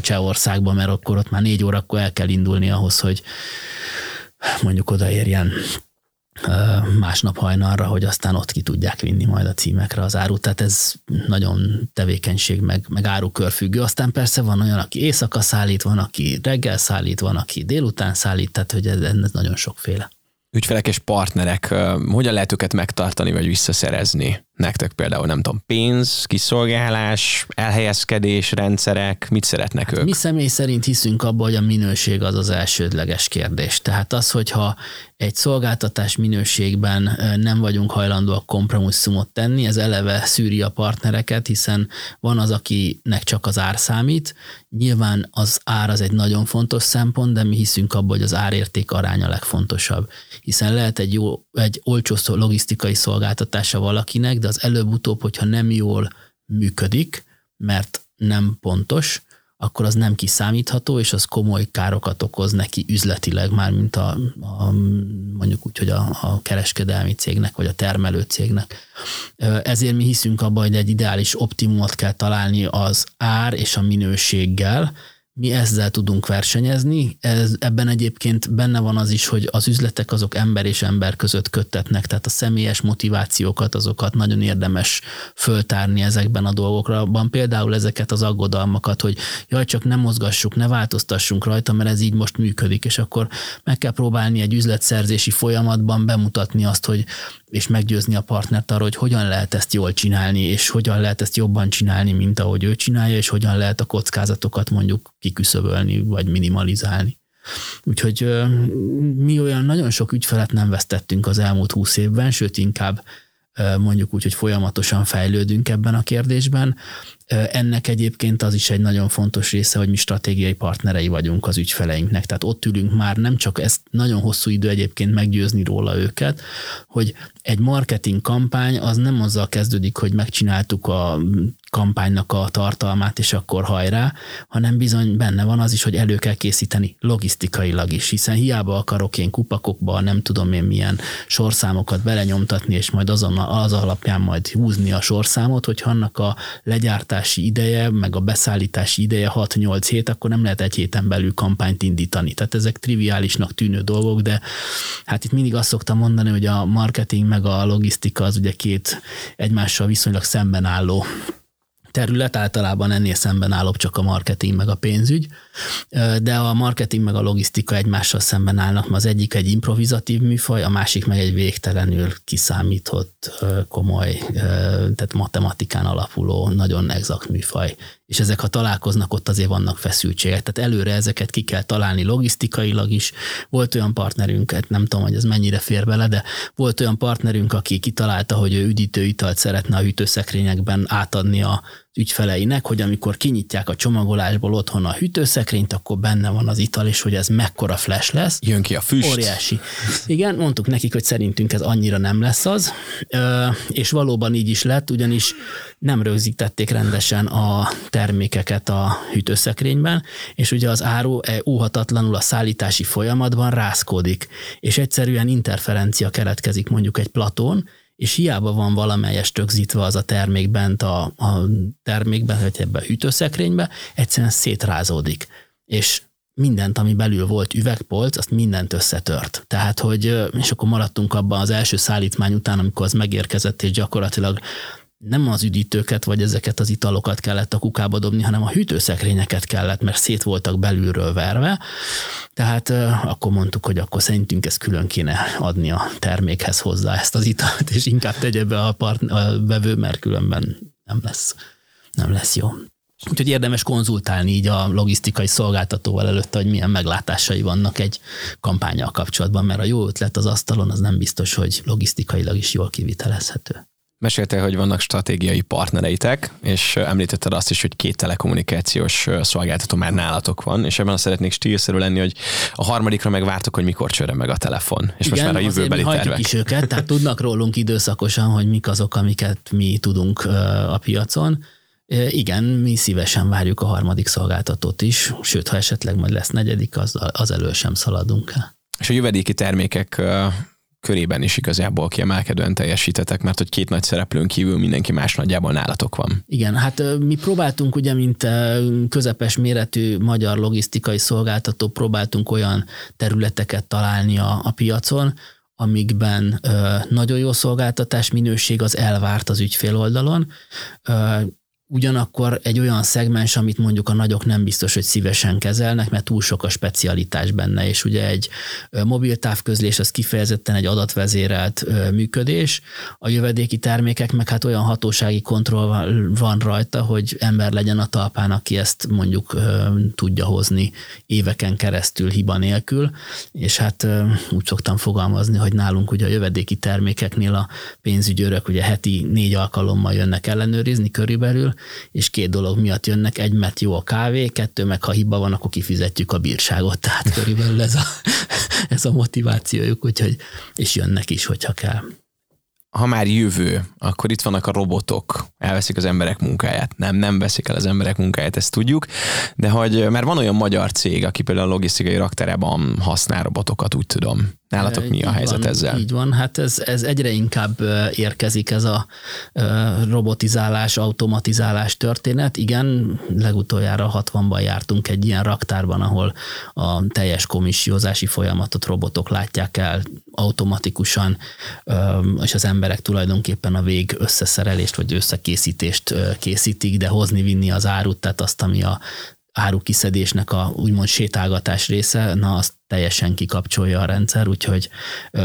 Csehországba, mert akkor ott már négy órakor el kell indulni ahhoz, hogy mondjuk odaérjen másnap hajnalra, hogy aztán ott ki tudják vinni majd a címekre az árut. Tehát ez nagyon tevékenység, meg, meg árukörfüggő. Aztán persze van olyan, aki éjszaka szállít, van, aki reggel szállít, van, aki délután szállít, tehát hogy ez, ez nagyon sokféle. Ügyfelek és partnerek, hogyan lehet őket megtartani vagy visszaszerezni? nektek például, nem tudom, pénz, kiszolgálás, elhelyezkedés, rendszerek, mit szeretnek hát ők? Mi személy szerint hiszünk abban, hogy a minőség az az elsődleges kérdés. Tehát az, hogyha egy szolgáltatás minőségben nem vagyunk hajlandóak kompromisszumot tenni, ez eleve szűri a partnereket, hiszen van az, akinek csak az ár számít. Nyilván az ár az egy nagyon fontos szempont, de mi hiszünk abban, hogy az árérték aránya legfontosabb. Hiszen lehet egy, jó, egy olcsó logisztikai szolgáltatása valakinek, de az előbb-utóbb, hogyha nem jól működik, mert nem pontos, akkor az nem kiszámítható, és az komoly károkat okoz neki üzletileg, már mint a, a mondjuk úgy, hogy a, a kereskedelmi cégnek, vagy a termelő cégnek. Ezért mi hiszünk abban, hogy egy ideális optimumot kell találni az ár és a minőséggel, mi ezzel tudunk versenyezni. Ez, ebben egyébként benne van az is, hogy az üzletek azok ember és ember között köttetnek, tehát a személyes motivációkat, azokat nagyon érdemes föltárni ezekben a dolgokban. Például ezeket az aggodalmakat, hogy jaj, csak nem mozgassuk, ne változtassunk rajta, mert ez így most működik, és akkor meg kell próbálni egy üzletszerzési folyamatban bemutatni azt, hogy és meggyőzni a partnert arról, hogy hogyan lehet ezt jól csinálni, és hogyan lehet ezt jobban csinálni, mint ahogy ő csinálja, és hogyan lehet a kockázatokat mondjuk kiküszöbölni, vagy minimalizálni. Úgyhogy mi olyan nagyon sok ügyfelet nem vesztettünk az elmúlt húsz évben, sőt inkább mondjuk úgy, hogy folyamatosan fejlődünk ebben a kérdésben. Ennek egyébként az is egy nagyon fontos része, hogy mi stratégiai partnerei vagyunk az ügyfeleinknek. Tehát ott ülünk már nem csak ezt nagyon hosszú idő egyébként meggyőzni róla őket, hogy egy marketing kampány az nem azzal kezdődik, hogy megcsináltuk a kampánynak a tartalmát, és akkor hajrá, hanem bizony benne van az is, hogy elő kell készíteni logisztikailag is, hiszen hiába akarok én kupakokba, nem tudom én milyen sorszámokat belenyomtatni, és majd azon, az alapján majd húzni a sorszámot, hogy annak a legyártási ideje, meg a beszállítási ideje 6-8 hét, akkor nem lehet egy héten belül kampányt indítani. Tehát ezek triviálisnak tűnő dolgok, de hát itt mindig azt szoktam mondani, hogy a marketing meg a logisztika az ugye két egymással viszonylag szemben álló terület, általában ennél szemben állok csak a marketing meg a pénzügy, de a marketing meg a logisztika egymással szemben állnak, az egyik egy improvizatív műfaj, a másik meg egy végtelenül kiszámított, komoly, tehát matematikán alapuló, nagyon exakt műfaj. És ezek, ha találkoznak, ott azért vannak feszültségek. Tehát előre ezeket ki kell találni logisztikailag is. Volt olyan partnerünk, hát nem tudom, hogy ez mennyire fér bele, de volt olyan partnerünk, aki kitalálta, hogy ő üdítőitalt szeretne a hűtőszekrényekben átadni a ügyfeleinek, hogy amikor kinyitják a csomagolásból otthon a hűtőszekrényt, akkor benne van az ital, és hogy ez mekkora flash lesz. Jön ki a füst. Óriási. Igen, mondtuk nekik, hogy szerintünk ez annyira nem lesz az, és valóban így is lett, ugyanis nem rögzítették rendesen a termékeket a hűtőszekrényben, és ugye az áru e óhatatlanul a szállítási folyamatban rászkódik, és egyszerűen interferencia keletkezik mondjuk egy platón, és hiába van valamelyest rögzítve az a termék bent a, a termékben, vagy ebbe a hűtőszekrénybe, egyszerűen szétrázódik. És mindent, ami belül volt üvegpolc, azt mindent összetört. Tehát, hogy, és akkor maradtunk abban az első szállítmány után, amikor az megérkezett, és gyakorlatilag nem az üdítőket, vagy ezeket az italokat kellett a kukába dobni, hanem a hűtőszekrényeket kellett, mert szét voltak belülről verve. Tehát akkor mondtuk, hogy akkor szerintünk ezt külön kéne adni a termékhez hozzá ezt az italt, és inkább tegye be a, part, a bevő, mert különben nem lesz, nem lesz jó. Úgyhogy érdemes konzultálni így a logisztikai szolgáltatóval előtte, hogy milyen meglátásai vannak egy kampányal kapcsolatban, mert a jó ötlet az asztalon az nem biztos, hogy logisztikailag is jól kivitelezhető. Meséltél, hogy vannak stratégiai partnereitek, és említetted azt is, hogy két telekommunikációs szolgáltató már nálatok van, és ebben azt szeretnék stílszerű lenni, hogy a harmadikra megvártok, hogy mikor csörre meg a telefon. És Igen, most már a jövőbeli mi tervek. is őket, tehát tudnak rólunk időszakosan, hogy mik azok, amiket mi tudunk a piacon. Igen, mi szívesen várjuk a harmadik szolgáltatót is, sőt, ha esetleg majd lesz negyedik, az, az elől sem szaladunk el. És a jövedéki termékek körében is igazából kiemelkedően teljesítetek, mert hogy két nagy szereplőn kívül mindenki más nagyjából nálatok van. Igen, hát mi próbáltunk ugye, mint közepes méretű magyar logisztikai szolgáltató, próbáltunk olyan területeket találni a, a piacon, amikben ö, nagyon jó szolgáltatás minőség az elvárt az ügyfél oldalon. Ugyanakkor egy olyan szegmens, amit mondjuk a nagyok nem biztos, hogy szívesen kezelnek, mert túl sok a specialitás benne, és ugye egy mobil távközlés az kifejezetten egy adatvezérelt működés, a jövedéki termékek meg hát olyan hatósági kontroll van rajta, hogy ember legyen a talpán, aki ezt mondjuk tudja hozni éveken keresztül hiba nélkül, és hát úgy szoktam fogalmazni, hogy nálunk ugye a jövedéki termékeknél a pénzügyőrök ugye heti négy alkalommal jönnek ellenőrizni körülbelül, és két dolog miatt jönnek, egy, mert jó a kávé, kettő, meg ha hiba van, akkor kifizetjük a bírságot, tehát körülbelül ez a, ez a motivációjuk, úgyhogy, és jönnek is, hogyha kell. Ha már jövő, akkor itt vannak a robotok, elveszik az emberek munkáját. Nem, nem veszik el az emberek munkáját, ezt tudjuk, de hogy mert van olyan magyar cég, aki például a logisztikai raktárában használ robotokat, úgy tudom. Nálatok mi a helyzet van, ezzel? Így van, hát ez, ez egyre inkább érkezik ez a robotizálás, automatizálás történet. Igen, legutoljára 60-ban jártunk egy ilyen raktárban, ahol a teljes komissiózási folyamatot robotok látják el automatikusan, és az emberek tulajdonképpen a vég összeszerelést vagy összekészítést készítik, de hozni, vinni az árut, tehát azt, ami a árukiszedésnek a úgymond sétálgatás része, na azt teljesen kikapcsolja a rendszer, úgyhogy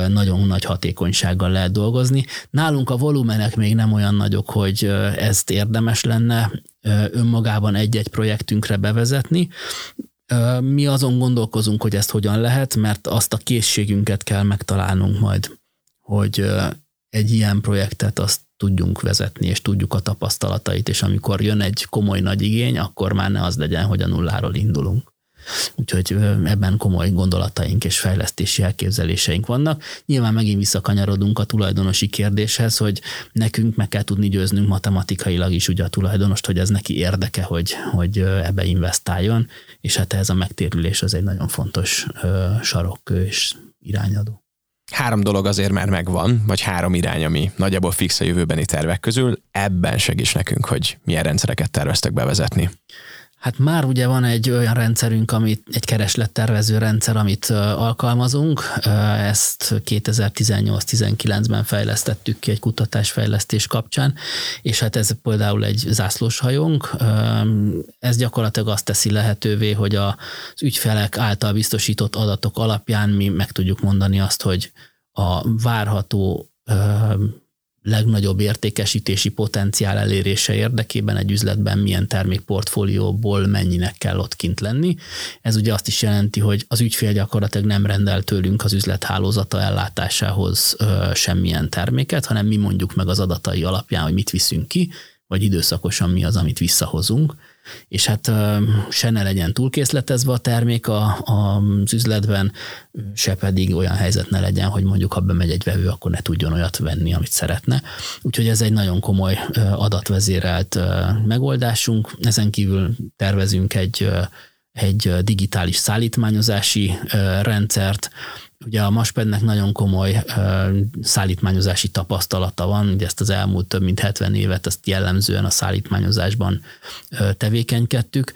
nagyon nagy hatékonysággal lehet dolgozni. Nálunk a volumenek még nem olyan nagyok, hogy ezt érdemes lenne önmagában egy-egy projektünkre bevezetni. Mi azon gondolkozunk, hogy ezt hogyan lehet, mert azt a készségünket kell megtalálnunk majd, hogy egy ilyen projektet azt tudjunk vezetni, és tudjuk a tapasztalatait, és amikor jön egy komoly nagy igény, akkor már ne az legyen, hogy a nulláról indulunk. Úgyhogy ebben komoly gondolataink és fejlesztési elképzeléseink vannak. Nyilván megint visszakanyarodunk a tulajdonosi kérdéshez, hogy nekünk meg kell tudni győznünk matematikailag is ugye a tulajdonost, hogy ez neki érdeke, hogy, hogy ebbe investáljon, és hát ez a megtérülés az egy nagyon fontos sarokkő és irányadó. Három dolog azért már megvan, vagy három irány, ami nagyjából fix a jövőbeni tervek közül. Ebben segíts nekünk, hogy milyen rendszereket terveztek bevezetni. Hát már ugye van egy olyan rendszerünk, amit egy kereslettervező rendszer, amit alkalmazunk. Ezt 2018-19-ben fejlesztettük ki egy kutatásfejlesztés kapcsán, és hát ez például egy zászlós hajónk. Ez gyakorlatilag azt teszi lehetővé, hogy az ügyfelek által biztosított adatok alapján mi meg tudjuk mondani azt, hogy a várható legnagyobb értékesítési potenciál elérése érdekében egy üzletben milyen termékportfólióból mennyinek kell ott kint lenni. Ez ugye azt is jelenti, hogy az ügyfél gyakorlatilag nem rendel tőlünk az üzlethálózata ellátásához ö, semmilyen terméket, hanem mi mondjuk meg az adatai alapján, hogy mit viszünk ki, vagy időszakosan mi az, amit visszahozunk és hát se ne legyen túlkészletezve a termék a, a, az üzletben, se pedig olyan helyzet ne legyen, hogy mondjuk ha bemegy egy vevő, akkor ne tudjon olyat venni, amit szeretne. Úgyhogy ez egy nagyon komoly adatvezérelt megoldásunk. Ezen kívül tervezünk egy egy digitális szállítmányozási rendszert, Ugye a Maspednek nagyon komoly szállítmányozási tapasztalata van, ugye ezt az elmúlt több mint 70 évet, ezt jellemzően a szállítmányozásban tevékenykedtük,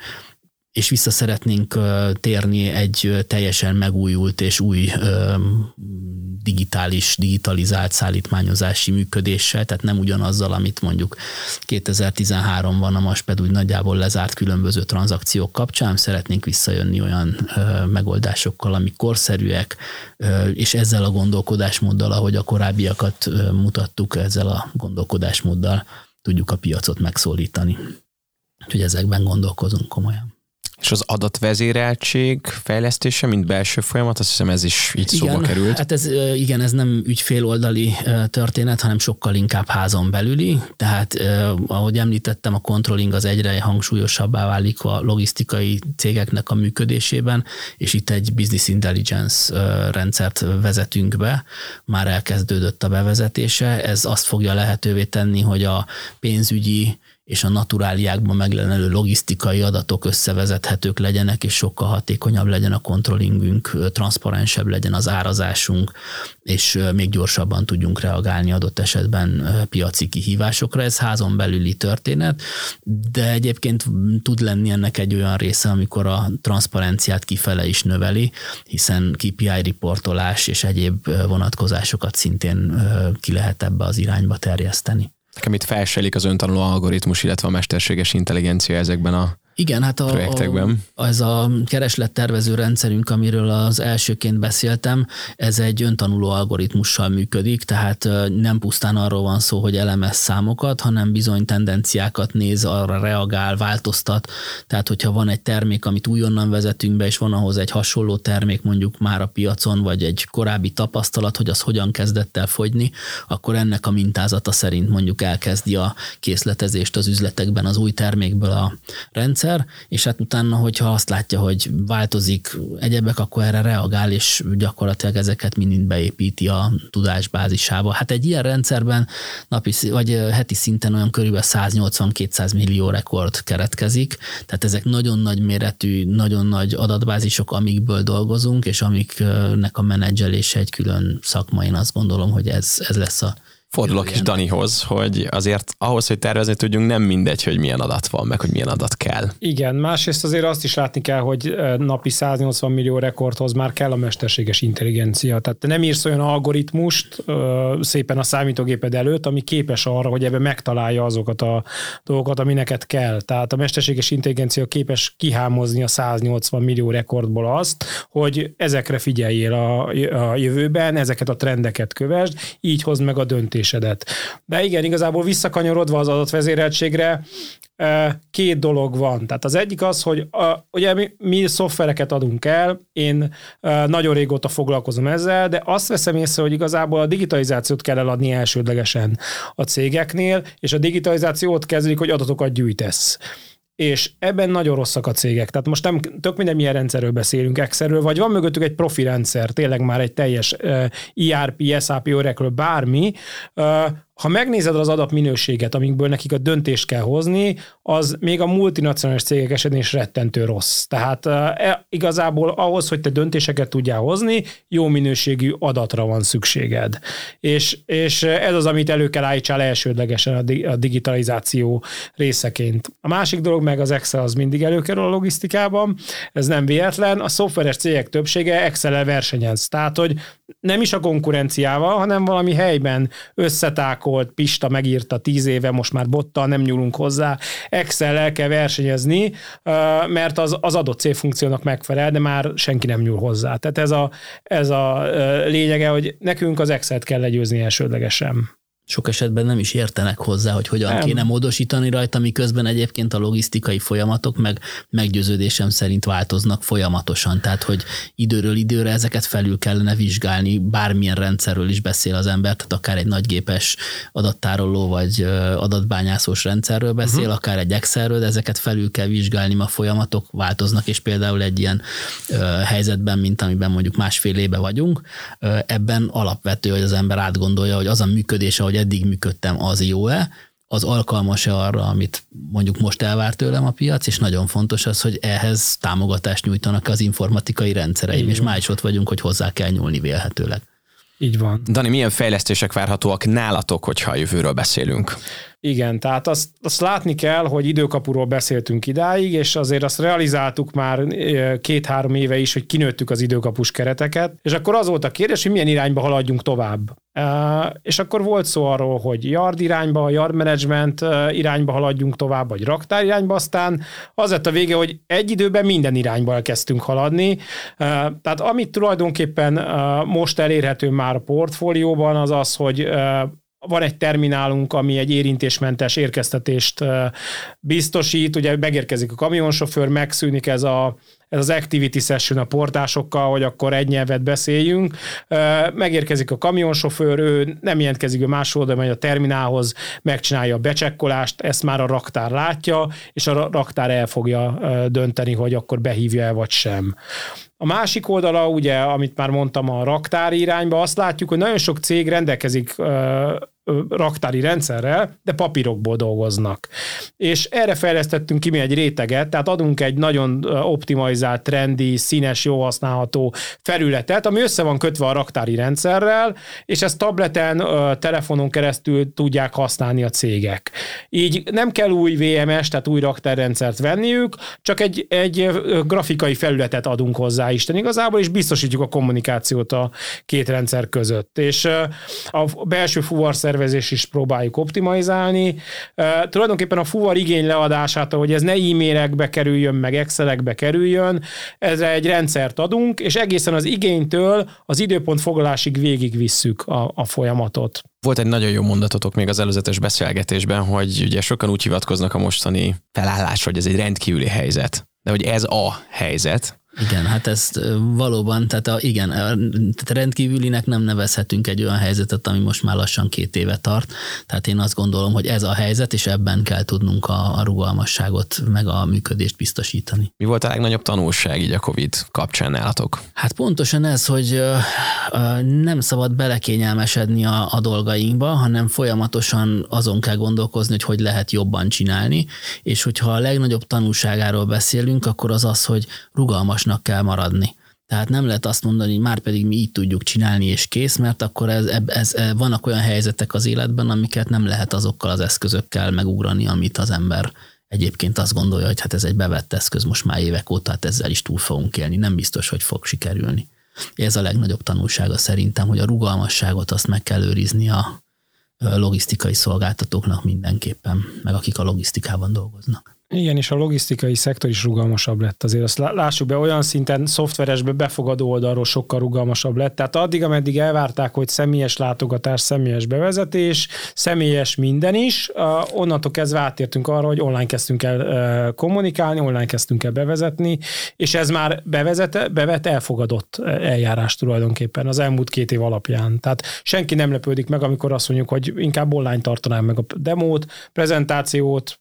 és vissza szeretnénk térni egy teljesen megújult és új digitális, digitalizált szállítmányozási működéssel, tehát nem ugyanazzal, amit mondjuk 2013-ban a Masped úgy nagyjából lezárt különböző tranzakciók kapcsán, szeretnénk visszajönni olyan megoldásokkal, amik korszerűek, és ezzel a gondolkodásmóddal, ahogy a korábbiakat mutattuk, ezzel a gondolkodásmóddal tudjuk a piacot megszólítani. Úgyhogy ezekben gondolkozunk komolyan. És az adatvezéreltség fejlesztése, mint belső folyamat, azt hiszem ez is így igen, szóba került. Hát ez, igen, ez nem ügyféloldali történet, hanem sokkal inkább házon belüli. Tehát ahogy említettem, a controlling az egyre hangsúlyosabbá válik a logisztikai cégeknek a működésében, és itt egy business intelligence rendszert vezetünk be, már elkezdődött a bevezetése. Ez azt fogja lehetővé tenni, hogy a pénzügyi és a naturáliákban megjelenő logisztikai adatok összevezethetők legyenek, és sokkal hatékonyabb legyen a kontrollingünk, transzparensebb legyen az árazásunk, és még gyorsabban tudjunk reagálni adott esetben piaci kihívásokra. Ez házon belüli történet, de egyébként tud lenni ennek egy olyan része, amikor a transzparenciát kifele is növeli, hiszen KPI riportolás és egyéb vonatkozásokat szintén ki lehet ebbe az irányba terjeszteni. Nekem itt felselik az öntanuló algoritmus, illetve a mesterséges intelligencia ezekben a igen, hát a, a, ez a kereslettervező rendszerünk, amiről az elsőként beszéltem, ez egy öntanuló algoritmussal működik, tehát nem pusztán arról van szó, hogy elemez számokat, hanem bizony tendenciákat néz, arra reagál, változtat. Tehát, hogyha van egy termék, amit újonnan vezetünk be, és van ahhoz egy hasonló termék mondjuk már a piacon, vagy egy korábbi tapasztalat, hogy az hogyan kezdett el fogyni, akkor ennek a mintázata szerint mondjuk elkezdi a készletezést az üzletekben az új termékből a rendszer, rendszer, és hát utána, hogyha azt látja, hogy változik egyebek, akkor erre reagál, és gyakorlatilag ezeket mind beépíti a tudásbázisába. Hát egy ilyen rendszerben napi vagy heti szinten olyan körülbelül 180-200 millió rekord keretkezik, tehát ezek nagyon nagy méretű, nagyon nagy adatbázisok, amikből dolgozunk, és amiknek a menedzselése egy külön szakma, én azt gondolom, hogy ez, ez lesz a Fordulok is Danihoz, hogy azért ahhoz, hogy tervezni tudjunk, nem mindegy, hogy milyen adat van, meg hogy milyen adat kell. Igen, másrészt azért azt is látni kell, hogy napi 180 millió rekordhoz már kell a mesterséges intelligencia. Tehát te nem írsz olyan algoritmust szépen a számítógéped előtt, ami képes arra, hogy ebbe megtalálja azokat a dolgokat, ami neked kell. Tehát a mesterséges intelligencia képes kihámozni a 180 millió rekordból azt, hogy ezekre figyeljél a, jövőben, ezeket a trendeket kövesd, így hozd meg a döntést döntésedet. De igen, igazából visszakanyarodva az adatvezéreltségre, két dolog van. Tehát az egyik az, hogy a, ugye mi, mi szoftvereket adunk el, én nagyon régóta foglalkozom ezzel, de azt veszem észre, hogy igazából a digitalizációt kell eladni elsődlegesen a cégeknél, és a digitalizációt kezdődik, hogy adatokat gyűjtesz és ebben nagyon rosszak a cégek. Tehát most nem tök minden milyen rendszerről beszélünk, Excelről, vagy van mögöttük egy profi rendszer, tényleg már egy teljes uh, ERP, SAP, Oracle, bármi, uh, ha megnézed az adatminőséget, amikből nekik a döntést kell hozni, az még a multinacionális cégek esetén is rettentő rossz. Tehát e, igazából ahhoz, hogy te döntéseket tudjál hozni, jó minőségű adatra van szükséged. És, és ez az, amit elő kell állítsál elsődlegesen a digitalizáció részeként. A másik dolog meg az Excel az mindig előkerül a logisztikában, ez nem véletlen, a szoftveres cégek többsége Excel-el versenyez. Tehát, hogy nem is a konkurenciával, hanem valami helyben összetákolt, Pista megírta tíz éve, most már bottal nem nyúlunk hozzá, Excel-el kell versenyezni, mert az, az adott célfunkciónak megfelel, de már senki nem nyúl hozzá. Tehát ez a, ez a lényege, hogy nekünk az Excel-t kell legyőzni elsődlegesen sok esetben nem is értenek hozzá, hogy hogyan nem. kéne módosítani rajta, miközben egyébként a logisztikai folyamatok meg meggyőződésem szerint változnak folyamatosan. Tehát, hogy időről időre ezeket felül kellene vizsgálni, bármilyen rendszerről is beszél az ember, tehát akár egy nagygépes adattároló vagy adatbányászós rendszerről beszél, uh-huh. akár egy Excelről, de ezeket felül kell vizsgálni, ma folyamatok változnak, és például egy ilyen ö, helyzetben, mint amiben mondjuk másfél éve vagyunk, ö, ebben alapvető, hogy az ember átgondolja, hogy az a működés, ahogy eddig működtem, az jó-e, az alkalmas-e arra, amit mondjuk most elvár tőlem a piac, és nagyon fontos az, hogy ehhez támogatást nyújtanak az informatikai rendszereim, Igen. és már is ott vagyunk, hogy hozzá kell nyúlni vélhetőleg. Így van. Dani, milyen fejlesztések várhatóak nálatok, hogyha a jövőről beszélünk? Igen, tehát azt, azt látni kell, hogy időkapuról beszéltünk idáig, és azért azt realizáltuk már két-három éve is, hogy kinőttük az időkapus kereteket, és akkor az volt a kérdés, hogy milyen irányba haladjunk tovább. És akkor volt szó arról, hogy yard irányba, yard management irányba haladjunk tovább, vagy raktár irányba, aztán az lett a vége, hogy egy időben minden irányba elkezdtünk haladni. Tehát amit tulajdonképpen most elérhető már a portfólióban, az az, hogy van egy terminálunk, ami egy érintésmentes érkeztetést biztosít, ugye megérkezik a kamionsofőr, megszűnik ez a ez az activity session a portásokkal, hogy akkor egy nyelvet beszéljünk. Megérkezik a kamionsofőr, ő nem jelentkezik, ő más oldal megy a terminálhoz, megcsinálja a becsekkolást, ezt már a raktár látja, és a raktár el fogja dönteni, hogy akkor behívja el vagy sem. A másik oldala, ugye, amit már mondtam a raktári irányba, azt látjuk, hogy nagyon sok cég rendelkezik raktári rendszerrel, de papírokból dolgoznak. És erre fejlesztettünk ki mi egy réteget, tehát adunk egy nagyon optimalizált, trendi, színes, jó használható felületet, ami össze van kötve a raktári rendszerrel, és ezt tableten, telefonon keresztül tudják használni a cégek. Így nem kell új VMS, tehát új raktárrendszert venniük, csak egy, egy grafikai felületet adunk hozzá Isten igazából, és biztosítjuk a kommunikációt a két rendszer között. És a belső fuvarszervezet tervezés is próbáljuk optimalizálni. Uh, tulajdonképpen a fuvar igény leadását, hogy ez ne e-mailekbe kerüljön, meg Excelekbe kerüljön, ezre egy rendszert adunk, és egészen az igénytől az időpont foglalásig végigvisszük a, a folyamatot. Volt egy nagyon jó mondatotok még az előzetes beszélgetésben, hogy ugye sokan úgy hivatkoznak a mostani felállás, hogy ez egy rendkívüli helyzet. De hogy ez a helyzet, igen, hát ezt valóban, tehát a, igen, tehát rendkívülinek nem nevezhetünk egy olyan helyzetet, ami most már lassan két éve tart. Tehát én azt gondolom, hogy ez a helyzet, és ebben kell tudnunk a, a rugalmasságot, meg a működést biztosítani. Mi volt a legnagyobb tanulság így a COVID kapcsán nálatok? Hát pontosan ez, hogy nem szabad belekényelmesedni a, a dolgainkba, hanem folyamatosan azon kell gondolkozni, hogy hogy lehet jobban csinálni, és hogyha a legnagyobb tanulságáról beszélünk, akkor az az, hogy rugalmas rugalmasnak kell maradni. Tehát nem lehet azt mondani, hogy már pedig mi így tudjuk csinálni, és kész, mert akkor ez, ez, ez, vannak olyan helyzetek az életben, amiket nem lehet azokkal az eszközökkel megugrani, amit az ember egyébként azt gondolja, hogy hát ez egy bevett eszköz most már évek óta, hát ezzel is túl fogunk élni. Nem biztos, hogy fog sikerülni. Ez a legnagyobb tanulsága szerintem, hogy a rugalmasságot azt meg kell őrizni a logisztikai szolgáltatóknak mindenképpen, meg akik a logisztikában dolgoznak. Igen, és a logisztikai szektor is rugalmasabb lett. Azért azt lássuk be, olyan szinten szoftveresbe befogadó oldalról sokkal rugalmasabb lett. Tehát addig, ameddig elvárták, hogy személyes látogatás, személyes bevezetés, személyes minden is, onnantól kezdve átértünk arra, hogy online kezdtünk el kommunikálni, online kezdtünk el bevezetni, és ez már bevezet, bevet elfogadott eljárás tulajdonképpen az elmúlt két év alapján. Tehát senki nem lepődik meg, amikor azt mondjuk, hogy inkább online tartanám meg a demót, prezentációt,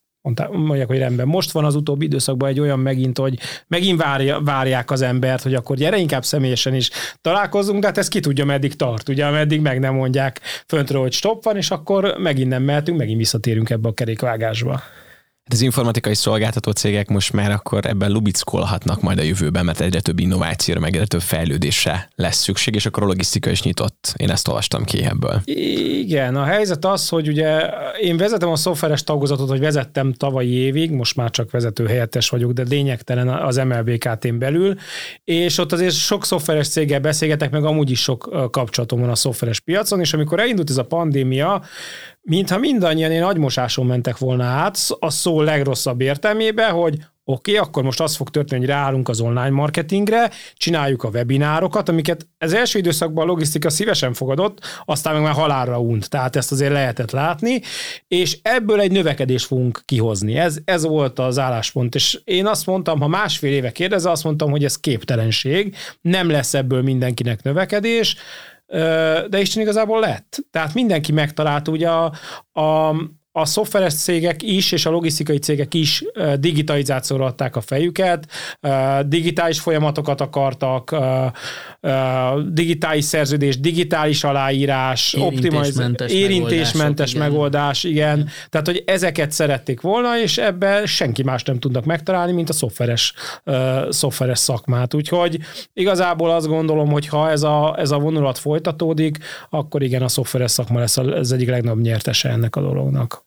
mondják, hogy rendben. Most van az utóbbi időszakban egy olyan megint, hogy megint várja, várják az embert, hogy akkor gyere inkább személyesen is találkozunk, de hát ez ki tudja, meddig tart, ugye, meddig meg nem mondják föntről, hogy stop van, és akkor megint nem mehetünk, megint visszatérünk ebbe a kerékvágásba. Hát az informatikai szolgáltató cégek most már akkor ebben lubickolhatnak majd a jövőben, mert egyre több innovációra, meg egyre több fejlődésre lesz szükség, és akkor a logisztika is nyitott. Én ezt olvastam ki ebből. Igen, a helyzet az, hogy ugye én vezetem a szoftveres tagozatot, hogy vezettem tavalyi évig, most már csak vezető helyettes vagyok, de lényegtelen az MLBKT-n belül, és ott azért sok szoftveres céggel beszélgetek, meg amúgy is sok kapcsolatom van a szoftveres piacon, és amikor elindult ez a pandémia, mintha mindannyian én agymosáson mentek volna át, a szó legrosszabb értelmébe, hogy oké, okay, akkor most az fog történni, hogy ráállunk az online marketingre, csináljuk a webinárokat, amiket az első időszakban a logisztika szívesen fogadott, aztán meg már halálra unt, tehát ezt azért lehetett látni, és ebből egy növekedést fogunk kihozni. Ez, ez volt az álláspont, és én azt mondtam, ha másfél éve kérdezze, azt mondtam, hogy ez képtelenség, nem lesz ebből mindenkinek növekedés, de Isten igazából lett. Tehát mindenki megtalálta ugye a, a, a szoftveres cégek is, és a logisztikai cégek is digitalizációra adták a fejüket, digitális folyamatokat akartak, digitális szerződés, digitális aláírás, érintésmentes, érintésmentes megoldás, igen. igen. Tehát, hogy ezeket szerették volna, és ebben senki más nem tudnak megtalálni, mint a szoftveres, szoftveres szakmát. Úgyhogy igazából azt gondolom, hogy ha ez a, ez a vonulat folytatódik, akkor igen, a szoftveres szakma lesz az egyik legnagyobb nyertese ennek a dolognak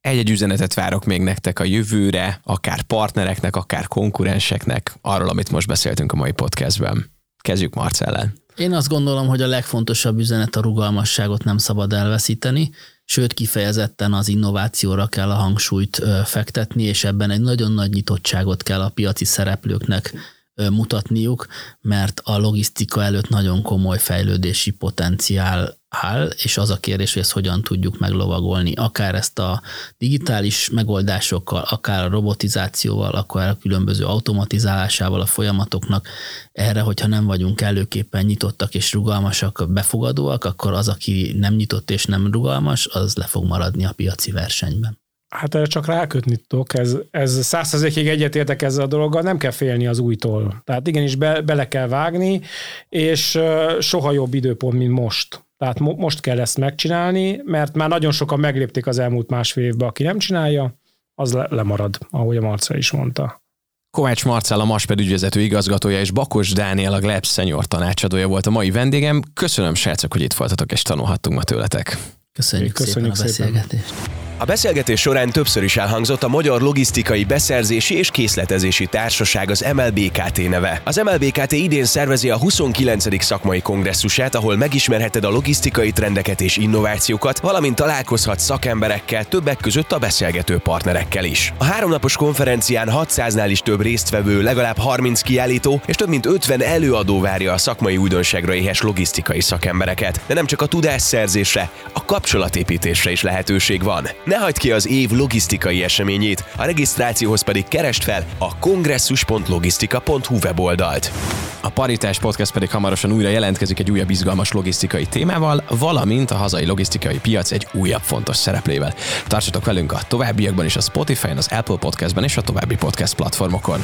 egy-egy üzenetet várok még nektek a jövőre, akár partnereknek, akár konkurenseknek, arról, amit most beszéltünk a mai podcastben. Kezdjük Marcellen. Én azt gondolom, hogy a legfontosabb üzenet a rugalmasságot nem szabad elveszíteni, sőt kifejezetten az innovációra kell a hangsúlyt fektetni, és ebben egy nagyon nagy nyitottságot kell a piaci szereplőknek mutatniuk, mert a logisztika előtt nagyon komoly fejlődési potenciál áll, és az a kérdés, hogy ezt hogyan tudjuk meglovagolni, akár ezt a digitális megoldásokkal, akár a robotizációval, akár a különböző automatizálásával a folyamatoknak. Erre, hogyha nem vagyunk előképpen nyitottak és rugalmasak, befogadóak, akkor az, aki nem nyitott és nem rugalmas, az le fog maradni a piaci versenyben. Hát erre csak rákötni tudok, ez, ez százszerzékig egyetértek ezzel a dologgal, nem kell félni az újtól. Tehát igenis be, bele kell vágni, és soha jobb időpont, mint most. Tehát mo- most kell ezt megcsinálni, mert már nagyon sokan meglépték az elmúlt másfél évben, aki nem csinálja, az le- lemarad, ahogy a Marca is mondta. Kovács Marcell, a Masped ügyvezető igazgatója és Bakos Dániel, a Glebs senior tanácsadója volt a mai vendégem. Köszönöm, srácok, hogy itt voltatok és tanulhattunk ma tőletek. Köszönjük, Köszönjük szépen a beszélgetést. Szépen. A beszélgetés során többször is elhangzott a Magyar Logisztikai Beszerzési és Készletezési Társaság, az MLBKT neve. Az MLBKT idén szervezi a 29. szakmai kongresszusát, ahol megismerheted a logisztikai trendeket és innovációkat, valamint találkozhat szakemberekkel, többek között a beszélgető partnerekkel is. A háromnapos konferencián 600-nál is több résztvevő, legalább 30 kiállító és több mint 50 előadó várja a szakmai újdonságra éhes logisztikai szakembereket. De nem csak a tudásszerzésre, a kapcsolatépítésre is lehetőség van. Ne hagyd ki az év logisztikai eseményét, a regisztrációhoz pedig keresd fel a kongresszus.logistika.hu weboldalt. A Paritás Podcast pedig hamarosan újra jelentkezik egy újabb izgalmas logisztikai témával, valamint a hazai logisztikai piac egy újabb fontos szereplével. Tartsatok velünk a továbbiakban is a Spotify-on, az Apple Podcastben és a további podcast platformokon.